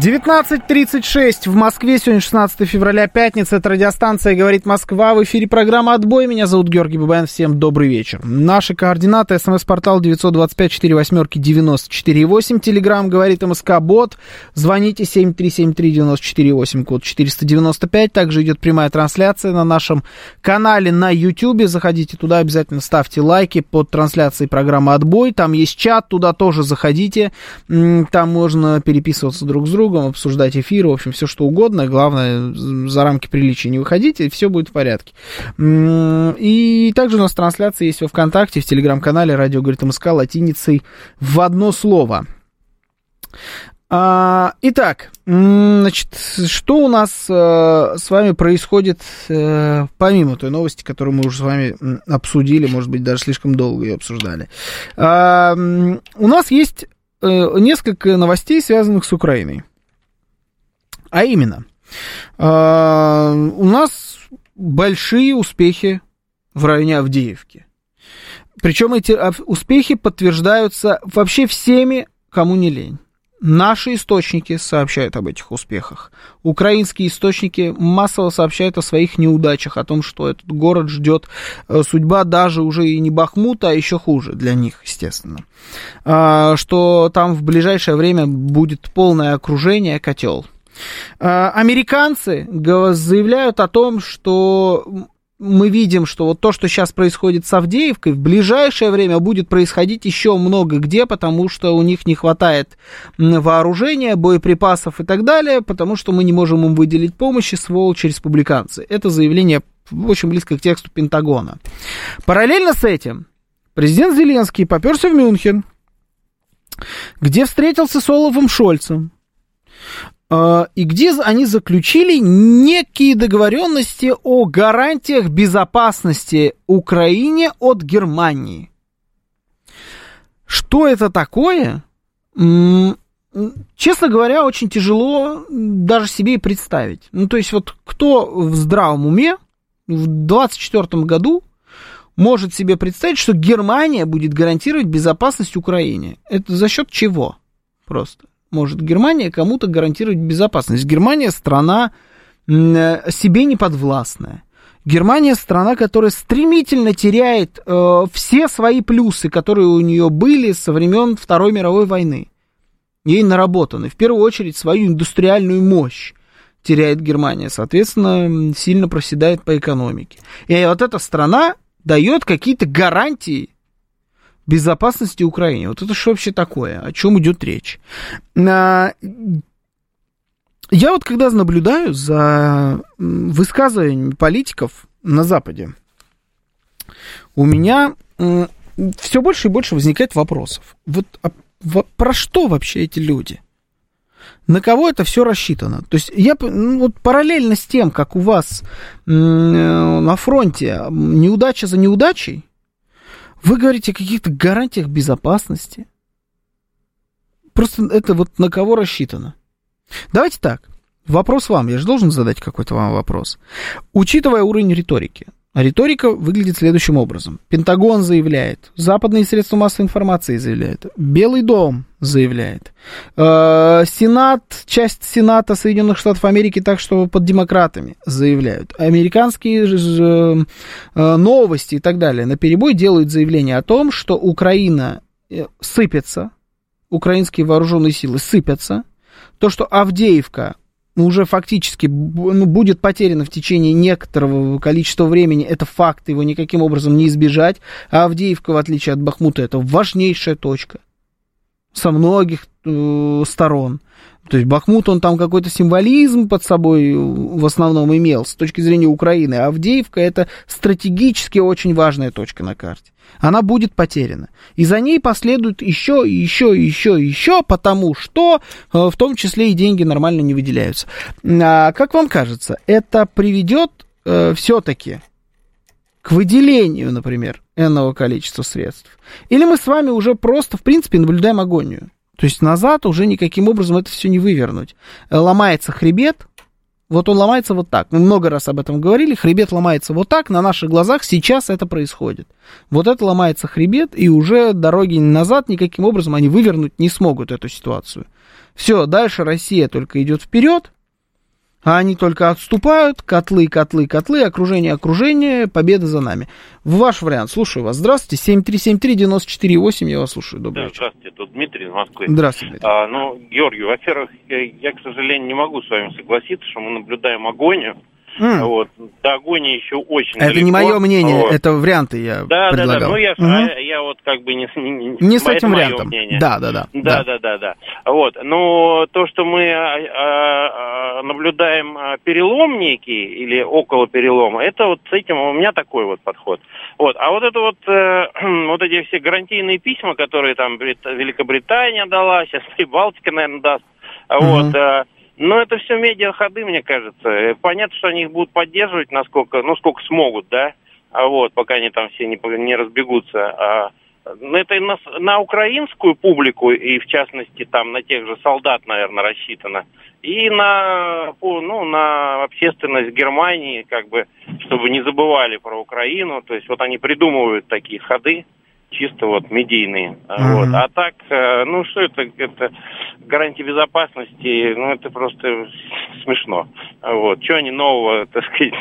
S1: 19.36 в Москве, сегодня 16 февраля, пятница, это радиостанция «Говорит Москва», в эфире программа «Отбой», меня зовут Георгий Бабаян, всем добрый вечер. Наши координаты, смс-портал 925-48-94-8, телеграмм «Говорит МСК Бот», звоните 7373-94-8, код 495, также идет прямая трансляция на нашем канале на YouTube, заходите туда, обязательно ставьте лайки под трансляцией программы «Отбой», там есть чат, туда тоже заходите, там можно переписываться друг с другом, другом, обсуждать эфиры, в общем, все что угодно. Главное, за рамки приличия не выходите, и все будет в порядке. И также у нас трансляция есть во ВКонтакте, в Телеграм-канале «Радио говорит МСК» латиницей в одно слово. А, итак, значит, что у нас э, с вами происходит э, помимо той новости, которую мы уже с вами обсудили, может быть, даже слишком долго ее обсуждали. А, у нас есть э, несколько новостей, связанных с Украиной. А именно, а, у нас большие успехи в районе Авдеевки. Причем эти успехи подтверждаются вообще всеми, кому не лень. Наши источники сообщают об этих успехах. Украинские источники массово сообщают о своих неудачах, о том, что этот город ждет э, судьба даже уже и не Бахмута, а еще хуже для них, естественно. А, что там в ближайшее время будет полное окружение, котел. А, американцы заявляют о том, что мы видим, что вот то, что сейчас происходит с Авдеевкой, в ближайшее время будет происходить еще много где, потому что у них не хватает вооружения, боеприпасов и так далее, потому что мы не можем им выделить помощи, сволочи республиканцы. Это заявление очень близко к тексту Пентагона. Параллельно с этим президент Зеленский поперся в Мюнхен, где встретился с Олафом Шольцем. А, и где они заключили некие договоренности о гарантиях безопасности Украине от Германии. Что это такое? Честно говоря, очень тяжело даже себе и представить. Ну, то есть вот кто в здравом уме в 2024 году может себе представить, что Германия будет гарантировать безопасность Украине? Это за счет чего? Просто может Германия кому-то гарантировать безопасность. Германия страна э, себе не подвластная. Германия страна, которая стремительно теряет э, все свои плюсы, которые у нее были со времен Второй мировой войны. Ей наработаны. В первую очередь свою индустриальную мощь теряет Германия. Соответственно, сильно проседает по экономике. И вот эта страна дает какие-то гарантии безопасности Украине. Вот это что вообще такое? О чем идет речь? А, я вот когда наблюдаю за высказываниями политиков на Западе, у меня все больше и больше возникает вопросов. Вот а, про что вообще эти люди? На кого это все рассчитано? То есть я ну, вот параллельно с тем, как у вас э, на фронте неудача за неудачей, вы говорите о каких-то гарантиях безопасности. Просто это вот на кого рассчитано. Давайте так. Вопрос вам. Я же должен задать какой-то вам вопрос. Учитывая уровень риторики, риторика выглядит следующим образом. Пентагон заявляет, западные средства массовой информации заявляют, Белый дом заявляет, э, Сенат, часть Сената Соединенных Штатов Америки, так что под демократами заявляют, американские же, э, новости и так далее на перебой делают заявление о том, что Украина э, сыпется, украинские вооруженные силы сыпятся, то, что Авдеевка уже фактически ну, будет потеряно в течение некоторого количества времени. Это факт, его никаким образом не избежать. А Авдеевка, в отличие от Бахмута, это важнейшая точка со многих э, сторон. То есть Бахмут, он там какой-то символизм под собой в основном имел с точки зрения Украины. А Авдеевка это стратегически очень важная точка на карте. Она будет потеряна. И за ней последует еще, еще, еще, еще, потому что э, в том числе и деньги нормально не выделяются. А как вам кажется, это приведет э, все-таки к выделению, например, энного количества средств? Или мы с вами уже просто, в принципе, наблюдаем агонию? То есть назад уже никаким образом это все не вывернуть. Ломается хребет, вот он ломается вот так. Мы много раз об этом говорили. Хребет ломается вот так. На наших глазах сейчас это происходит. Вот это ломается хребет, и уже дороги назад никаким образом они вывернуть не смогут эту ситуацию. Все, дальше Россия только идет вперед, а они только отступают, котлы, котлы, котлы, окружение, окружение, победа за нами. Ваш вариант, слушаю вас. Здравствуйте, 7373-94-8, я вас слушаю, добрый
S16: да,
S1: вечер.
S16: Здравствуйте, тут Дмитрий из Москвы.
S1: Здравствуйте,
S16: А, ну, Георгий, во-первых, я, я, к сожалению, не могу с вами согласиться, что мы наблюдаем агонию.
S1: Mm.
S16: Вот. До агонии еще очень
S1: Это
S16: далеко.
S1: не мое мнение,
S16: Вот.
S1: это варианты я
S16: Да, да,
S1: предлагал.
S16: да. Ну, я,
S1: Мгм.
S16: а, я вот как бы не... Не,
S1: Не с этим вариантом.
S16: мнение.
S1: Да, да, да.
S16: Да, да, да, да. Вот. Но то, что мы а, а, а, наблюдаем а, перелом некий или около перелома, это вот с этим у меня такой вот подход. Вот. А вот это вот, э, вот эти все гарантийные письма, которые там Брит... Великобритания дала, сейчас и Балтика, наверное, даст, mm-hmm. вот, но это все медиаходы, мне кажется. Э, понятно, что они их будут поддерживать, насколько, ну, сколько смогут, да, а вот, пока они там все не, не разбегутся. А, это на, на украинскую публику и в частности там на тех же солдат, наверное, рассчитано, и на, ну, на общественность Германии, как бы, чтобы не забывали про Украину. То есть вот они придумывают такие ходы, чисто вот медийные. Mm-hmm. Вот. А так, э, ну что это, это гарантия безопасности, ну это просто смешно. Вот. Что они нового, так сказать,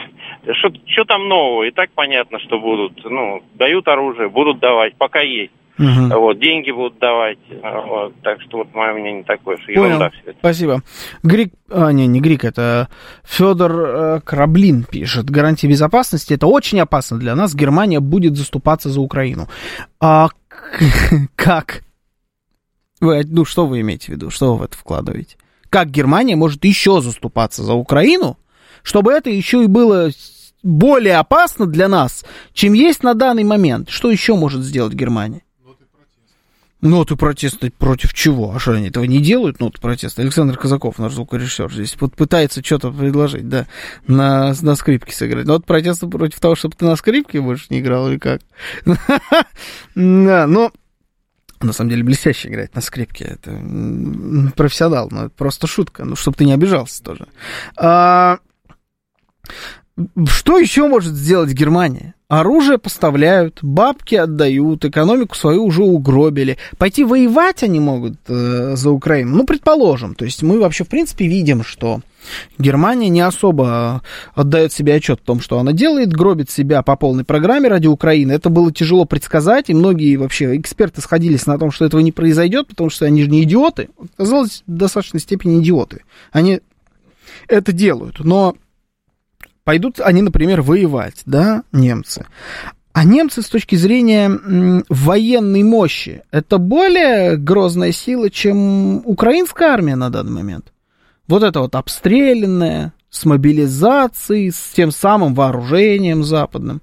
S16: что, что там нового? И так понятно, что будут, ну, дают оружие, будут давать, пока есть. Угу. Вот, деньги будут давать. Вот, так что вот мое мнение такое, что
S1: ерунда все это. Спасибо. Грик, а, не, не Грик, это Федор э, Краблин пишет. Гарантия безопасности это очень опасно для нас. Германия будет заступаться за Украину. А как? Вы, ну, что вы имеете в виду? Что вы в это вкладываете? Как Германия может еще заступаться за Украину, чтобы это еще и было более опасно для нас, чем есть на данный момент? Что еще может сделать Германия? Ноты протеста против чего? А что, они этого не делают, ноты протеста? Александр Казаков, наш звукорежиссер, здесь вот пытается что-то предложить, да, на, на скрипке сыграть. Нот протеста против того, чтобы ты на скрипке больше не играл или как? Да, но на самом деле блестяще играть на скрипке. Это профессионал, но это просто шутка. Ну, чтобы ты не обижался тоже. А, что еще может сделать Германия? Оружие поставляют, бабки отдают, экономику свою уже угробили. Пойти воевать они могут э, за Украину. Ну, предположим. То есть мы вообще, в принципе, видим, что Германия не особо отдает себе отчет в том, что она делает, гробит себя по полной программе ради Украины. Это было тяжело предсказать, и многие вообще эксперты сходились на том, что этого не произойдет, потому что они же не идиоты. Оказалось, в достаточной степени идиоты. Они это делают. Но пойдут они, например, воевать, да, немцы. А немцы с точки зрения военной мощи, это более грозная сила, чем украинская армия на данный момент. Вот это вот обстрелянная, с мобилизацией, с тем самым вооружением западным.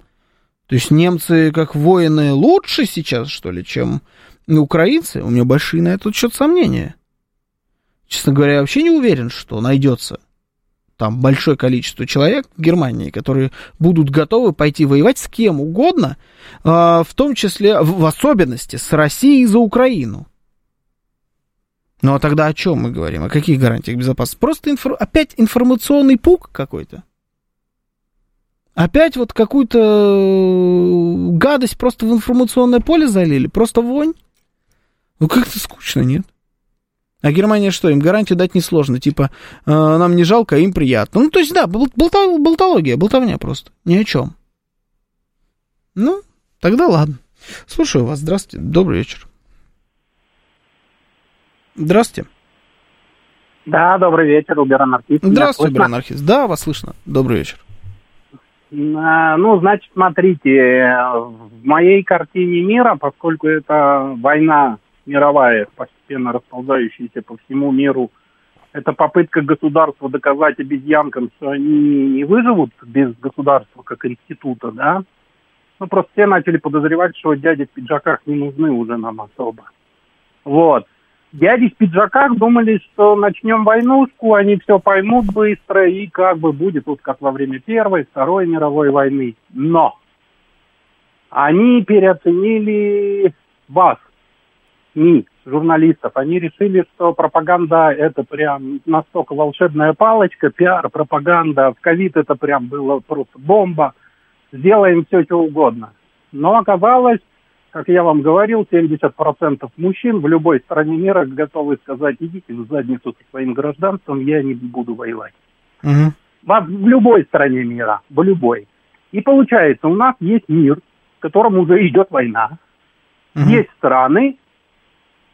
S1: То есть немцы как воины лучше сейчас, что ли, чем украинцы? У меня большие на этот счет сомнения. Честно говоря, я вообще не уверен, что найдется там большое количество человек в Германии, которые будут готовы пойти воевать с кем угодно, а, в том числе, в особенности, с Россией за Украину. Ну а тогда о чем мы говорим? О каких гарантиях безопасности? Просто инфор... опять информационный пук какой-то. Опять вот какую-то э, гадость просто в информационное поле залили? Просто вонь? Ну как-то скучно, нет? А Германия что, им гарантию дать несложно, типа, э, нам не жалко, а им приятно. Ну, то есть, да, болта, болтология, болтовня просто, ни о чем. Ну, тогда ладно. Слушаю вас, здравствуйте, добрый вечер. Здравствуйте.
S17: Да, добрый вечер, убер-анархист.
S1: Здравствуйте, убер-анархист. Да, вас слышно. Добрый вечер.
S17: А, ну, значит, смотрите, в моей картине мира, поскольку это война мировая, постепенно расползающаяся по всему миру, это попытка государства доказать обезьянкам, что они не выживут без государства как института, да? Ну, просто все начали подозревать, что дяди в пиджаках не нужны уже нам особо. Вот. Дяди в пиджаках думали, что начнем войнушку, они все поймут быстро, и как бы будет вот как во время Первой, Второй мировой войны. Но они переоценили вас, СМИ, журналистов, они решили, что пропаганда это прям настолько волшебная палочка, пиар, пропаганда, в ковид это прям было просто бомба, сделаем все, что угодно. Но оказалось, как я вам говорил, 70% мужчин в любой стране мира готовы сказать, идите в задницу со своим гражданством, я не буду воевать. Угу. В любой стране мира, в любой. И получается, у нас есть мир, в котором уже идет война, угу. есть страны,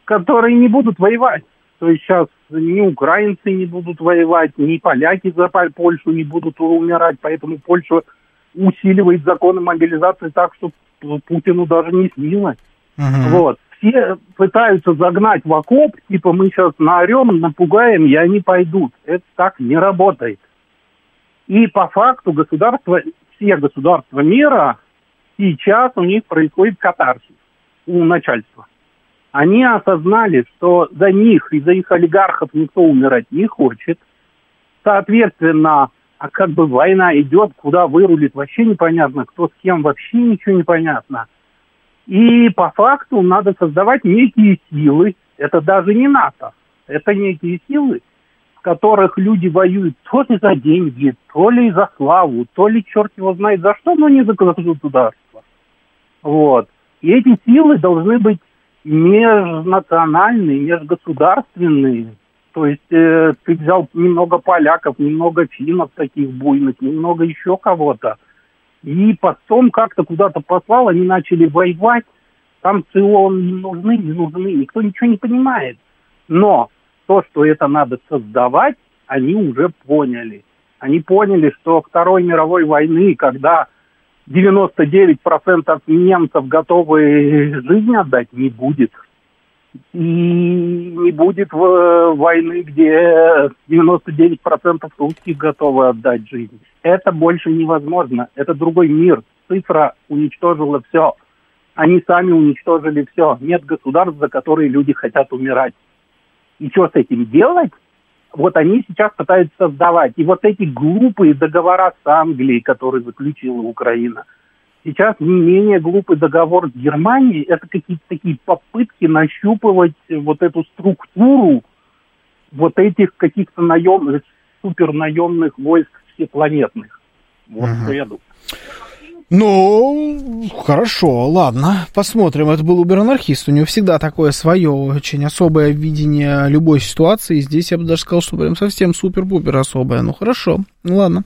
S17: которые не будут воевать. То есть сейчас ни украинцы не будут воевать, ни поляки за Польшу не будут умирать, поэтому Польша усиливает законы мобилизации так, что Путину даже не снилось. Uh-huh. Вот. все пытаются загнать в окоп, типа мы сейчас наорем, напугаем, и они пойдут. Это так не работает. И по факту государства, все государства мира, сейчас у них происходит катарсис у начальства. Они осознали, что за них и за их олигархов никто умирать не хочет. Соответственно, а как бы война идет, куда вырулит, вообще непонятно, кто с кем, вообще ничего не понятно. И по факту надо создавать некие силы, это даже не НАТО, это некие силы, в которых люди воюют то ли за деньги, то ли за славу, то ли черт его знает за что, но не за государство. Вот. И эти силы должны быть межнациональные, межгосударственные. То есть э, ты взял немного поляков, немного финнов таких буйных, немного еще кого-то. И потом как-то куда-то послал, они начали воевать. Там ЦИОН не нужны, не нужны, никто ничего не понимает. Но то, что это надо создавать, они уже поняли. Они поняли, что Второй мировой войны, когда 99% немцев готовы жизнь отдать, не будет. И не будет войны, где 99% русских готовы отдать жизнь. Это больше невозможно. Это другой мир. Цифра уничтожила все. Они сами уничтожили все. Нет государств, за которые люди хотят умирать. И что с этим делать? Вот они сейчас пытаются создавать. И вот эти глупые договора с Англией, которые заключила Украина, сейчас не менее глупый договор с Германией, это какие-то такие попытки нащупывать вот эту структуру вот этих каких-то наемных, супернаемных войск всепланетных. Вот угу. что я думаю.
S1: Ну, хорошо, ладно, посмотрим. Это был убер-анархист. У него всегда такое свое, очень особое видение любой ситуации. Здесь я бы даже сказал, что прям совсем супер-пупер особое. Ну, хорошо, ну, ладно.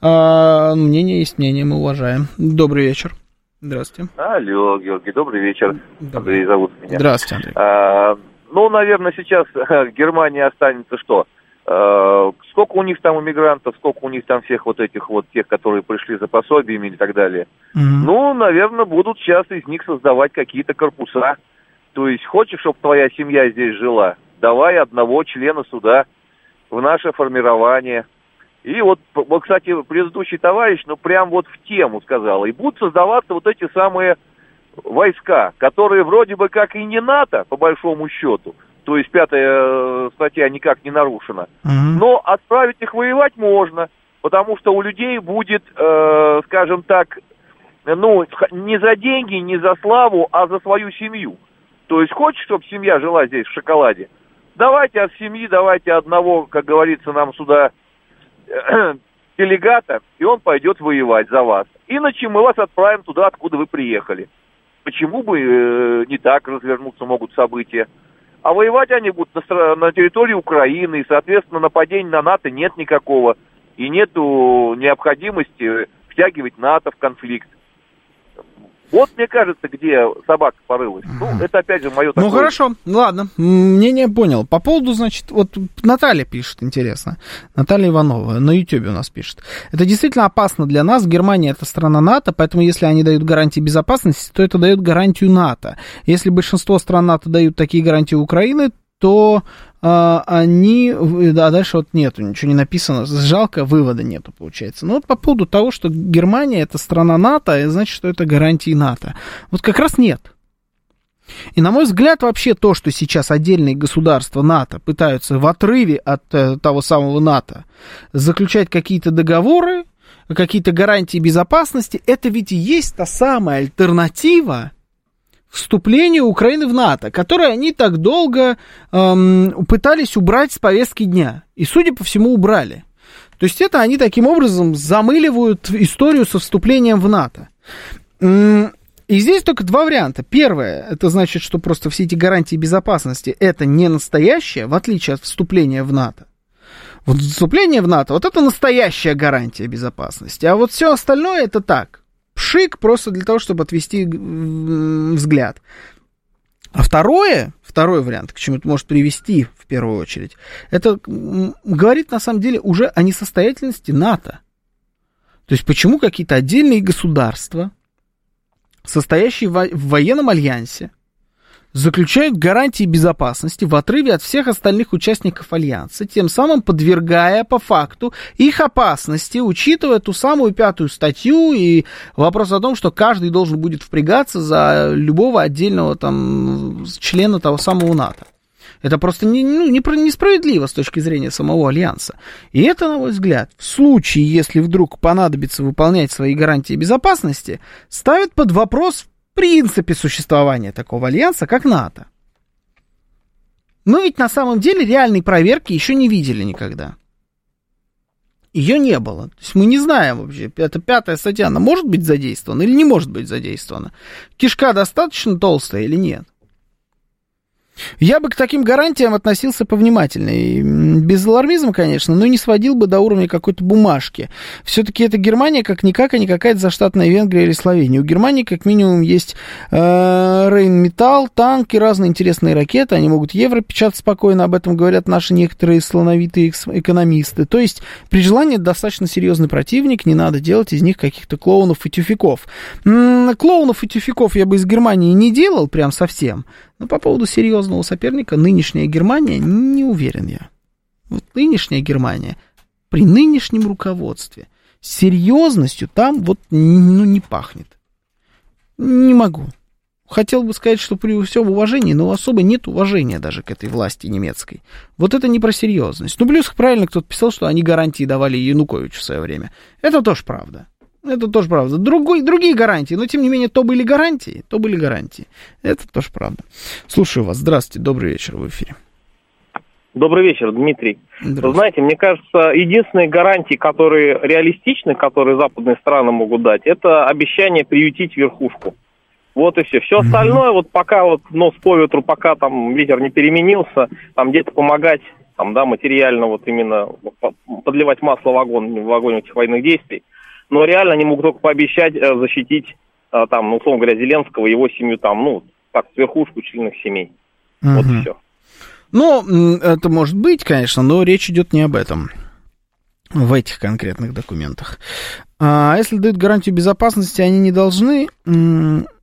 S1: А, мнение есть мнение, мы уважаем. Добрый вечер. Здравствуйте.
S18: Алло, Георгий, добрый вечер. Добрый. Андрей зовут меня.
S1: Здравствуйте, Андрей.
S18: А, ну, наверное, сейчас Германия останется что? Э, сколько у них там иммигрантов, сколько у них там всех вот этих вот тех, которые пришли за пособиями и так далее. Mm-hmm. Ну, наверное, будут сейчас из них создавать какие-то корпуса. То есть, хочешь, чтобы твоя семья здесь жила, давай одного члена суда в наше формирование. И вот, вот, кстати, предыдущий товарищ, ну, прям вот в тему сказал. И будут создаваться вот эти самые войска, которые вроде бы как и не НАТО, по большому счету, то есть пятая э, статья никак не нарушена. Угу. Но отправить их воевать можно, потому что у людей будет, э, скажем так, ну, не за деньги, не за славу, а за свою семью. То есть хочешь, чтобы семья жила здесь в шоколаде? Давайте от семьи, давайте одного, как говорится, нам сюда э, делегата, и он пойдет воевать за вас. Иначе мы вас отправим туда, откуда вы приехали. Почему бы э, не так развернуться могут события? А воевать они будут на, на территории Украины, и, соответственно, нападения на НАТО нет никакого. И нет необходимости втягивать НАТО в конфликт. Вот, мне кажется, где собака порылась. Ну, это опять же мое
S1: такое... Ну, хорошо, ладно, мнение понял. По поводу, значит, вот Наталья пишет, интересно. Наталья Иванова на YouTube у нас пишет. Это действительно опасно для нас. Германия это страна НАТО, поэтому если они дают гарантии безопасности, то это дает гарантию НАТО. Если большинство стран НАТО дают такие гарантии Украины, то а, они, а дальше вот нету, ничего не написано, жалко, вывода нету, получается. Ну вот по поводу того, что Германия это страна НАТО, и значит, что это гарантии НАТО. Вот как раз нет. И, на мой взгляд, вообще то, что сейчас отдельные государства НАТО пытаются в отрыве от э, того самого НАТО заключать какие-то договоры, какие-то гарантии безопасности, это ведь и есть та самая альтернатива вступлению Украины в НАТО, которое они так долго эм, пытались убрать с повестки дня. И, судя по всему, убрали. То есть это они таким образом замыливают историю со вступлением в НАТО. И здесь только два варианта. Первое, это значит, что просто все эти гарантии безопасности это не настоящее, в отличие от вступления в НАТО. Вот вступление в НАТО, вот это настоящая гарантия безопасности. А вот все остальное это так, пшик просто для того, чтобы отвести взгляд. А второе, второй вариант, к чему это может привести в первую очередь, это говорит на самом деле уже о несостоятельности НАТО. То есть почему какие-то отдельные государства, состоящие в военном альянсе, заключают гарантии безопасности в отрыве от всех остальных участников Альянса, тем самым подвергая по факту их опасности, учитывая ту самую пятую статью и вопрос о том, что каждый должен будет впрягаться за любого отдельного там члена того самого НАТО. Это просто не, ну, несправедливо с точки зрения самого Альянса. И это, на мой взгляд, в случае, если вдруг понадобится выполнять свои гарантии безопасности, ставит под вопрос принципе существования такого Альянса, как НАТО. Мы ведь на самом деле реальной проверки еще не видели никогда. Ее не было. То есть мы не знаем вообще, эта пятая статья, она может быть задействована или не может быть задействована. Кишка достаточно толстая или нет? Я бы к таким гарантиям относился повнимательнее. Без алармизма, конечно, но не сводил бы до уровня какой-то бумажки. Все-таки это Германия как-никак, а не какая-то заштатная Венгрия или Словения. У Германии как минимум есть э, танки, разные интересные ракеты. Они могут евро печатать спокойно, об этом говорят наши некоторые слоновитые экономисты. То есть при желании достаточно серьезный противник, не надо делать из них каких-то клоунов и тюфяков. М-м, клоунов и тюфяков я бы из Германии не делал прям совсем. Но по поводу серьезного соперника, нынешняя Германия, не уверен я. Вот нынешняя Германия при нынешнем руководстве серьезностью там вот ну, не пахнет. Не могу. Хотел бы сказать, что при всем уважении, но особо нет уважения даже к этой власти немецкой. Вот это не про серьезность. Ну, плюс правильно кто-то писал, что они гарантии давали Януковичу в свое время. Это тоже правда. Это тоже правда. Другой, другие гарантии, но тем не менее, то были гарантии, то были гарантии. Это тоже правда. Слушаю вас. Здравствуйте, добрый вечер в эфире.
S19: Добрый вечер, Дмитрий. Вы знаете, мне кажется, единственные гарантии, которые реалистичны, которые западные страны могут дать, это обещание приютить верхушку. Вот и все. Все остальное, вот пока вот нос по ветру, пока там ветер не переменился, там где-то помогать, там, да, материально вот именно подливать масло в огонь, в огонь этих военных действий – но реально они могут только пообещать э, защитить, э, там, ну, условно говоря, Зеленского, его семью, там, ну, так, верхушку членов семей. Угу. Вот и все.
S1: Ну, это может быть, конечно, но речь идет не об этом в этих конкретных документах. А если дают гарантию безопасности, они не должны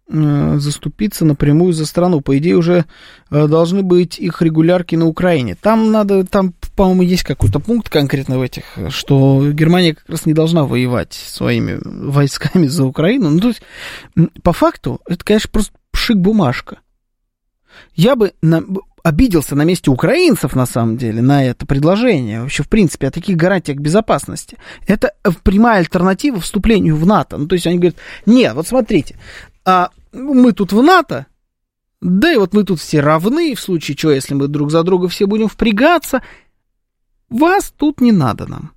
S1: заступиться напрямую за страну. По идее, уже э, должны быть их регулярки на Украине. Там надо, там, по-моему, есть какой-то пункт конкретно в этих, что Германия как раз не должна воевать своими войсками за Украину. Ну, то есть, по факту, это, конечно, просто пшик-бумажка. Я бы на, обиделся на месте украинцев, на самом деле, на это предложение, вообще, в принципе, о таких гарантиях безопасности. Это прямая альтернатива вступлению в НАТО. Ну, то есть они говорят, нет, вот смотрите, а мы тут в НАТО, да и вот мы тут все равны, в случае чего, если мы друг за друга все будем впрягаться, вас тут не надо нам.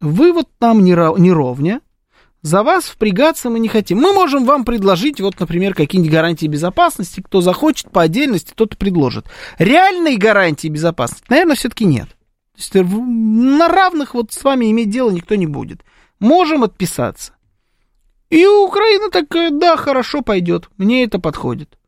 S1: Вы вот нам не, не ровня, за вас впрягаться мы не хотим. Мы можем вам предложить, вот, например, какие-нибудь гарантии безопасности. Кто захочет по отдельности, тот предложит. Реальной гарантии безопасности, наверное, все-таки нет. То есть на равных вот с вами иметь дело никто не будет. Можем отписаться. И Украина такая, да, хорошо пойдет, мне это подходит.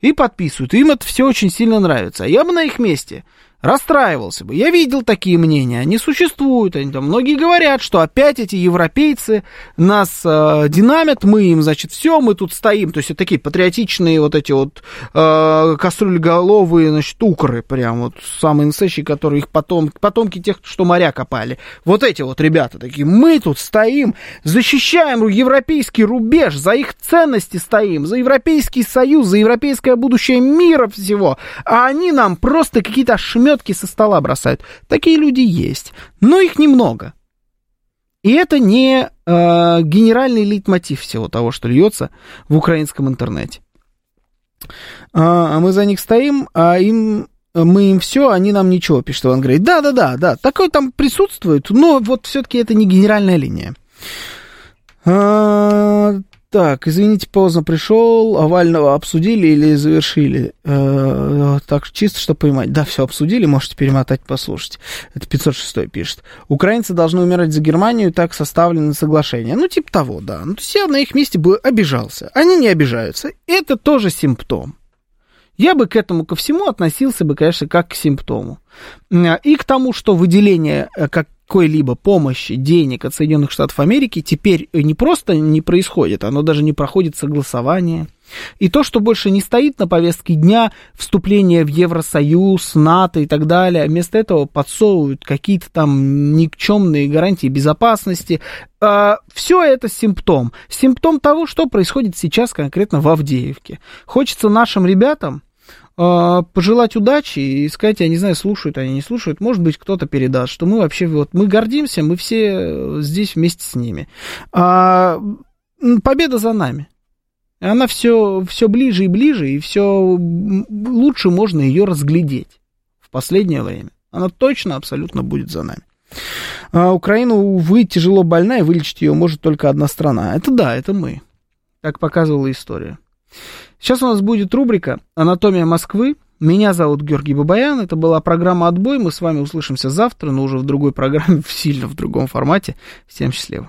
S1: И подписывают, им это все очень сильно нравится. А я бы на их месте расстраивался бы. Я видел такие мнения, они существуют, они там многие говорят, что опять эти европейцы нас э, динамят, мы им, значит, все, мы тут стоим, то есть это такие патриотичные вот эти вот э, кастрюлеголовые, значит, укры, прям вот самые настоящие, которые их потом, потомки тех, что моря копали. Вот эти вот ребята такие, мы тут стоим, защищаем европейский рубеж, за их ценности стоим, за Европейский Союз, за европейское будущее мира всего, а они нам просто какие-то ошметки ошметки со стола бросают. Такие люди есть, но их немного. И это не э, генеральный лейтмотив всего того, что льется в украинском интернете. А, а мы за них стоим, а им мы им все, они нам ничего, пишет Иван Грей. Да, да, да, да, такое там присутствует, но вот все-таки это не генеральная линия. А, так, извините, поздно пришел. Овального обсудили или завершили? Э, так, чисто, чтобы понимать. Да, все обсудили, можете перемотать, послушать. Это 506 пишет. Украинцы должны умирать за Германию, так составлено соглашение. Ну, типа того, да. Ну, то есть я на их месте бы обижался. Они не обижаются. Это тоже симптом. Я бы к этому ко всему относился бы, конечно, как к симптому. И к тому, что выделение э, как какой-либо помощи, денег от Соединенных Штатов Америки теперь не просто не происходит, оно даже не проходит согласование, И то, что больше не стоит на повестке дня вступления в Евросоюз, НАТО и так далее, вместо этого подсовывают какие-то там никчемные гарантии безопасности. А, Все это симптом. Симптом того, что происходит сейчас конкретно в Авдеевке. Хочется нашим ребятам пожелать удачи и сказать, я не знаю, слушают они, не слушают, может быть, кто-то передаст, что мы вообще, вот, мы гордимся, мы все здесь вместе с ними. А, победа за нами. Она все, все ближе и ближе, и все лучше можно ее разглядеть в последнее время. Она точно, абсолютно будет за нами. А Украина, увы, тяжело больна, и вылечить ее может только одна страна. Это да, это мы. Так показывала история. Сейчас у нас будет рубрика «Анатомия Москвы». Меня зовут Георгий Бабаян. Это была программа «Отбой». Мы с вами услышимся завтра, но уже в другой программе, в сильно в другом формате. Всем счастливо.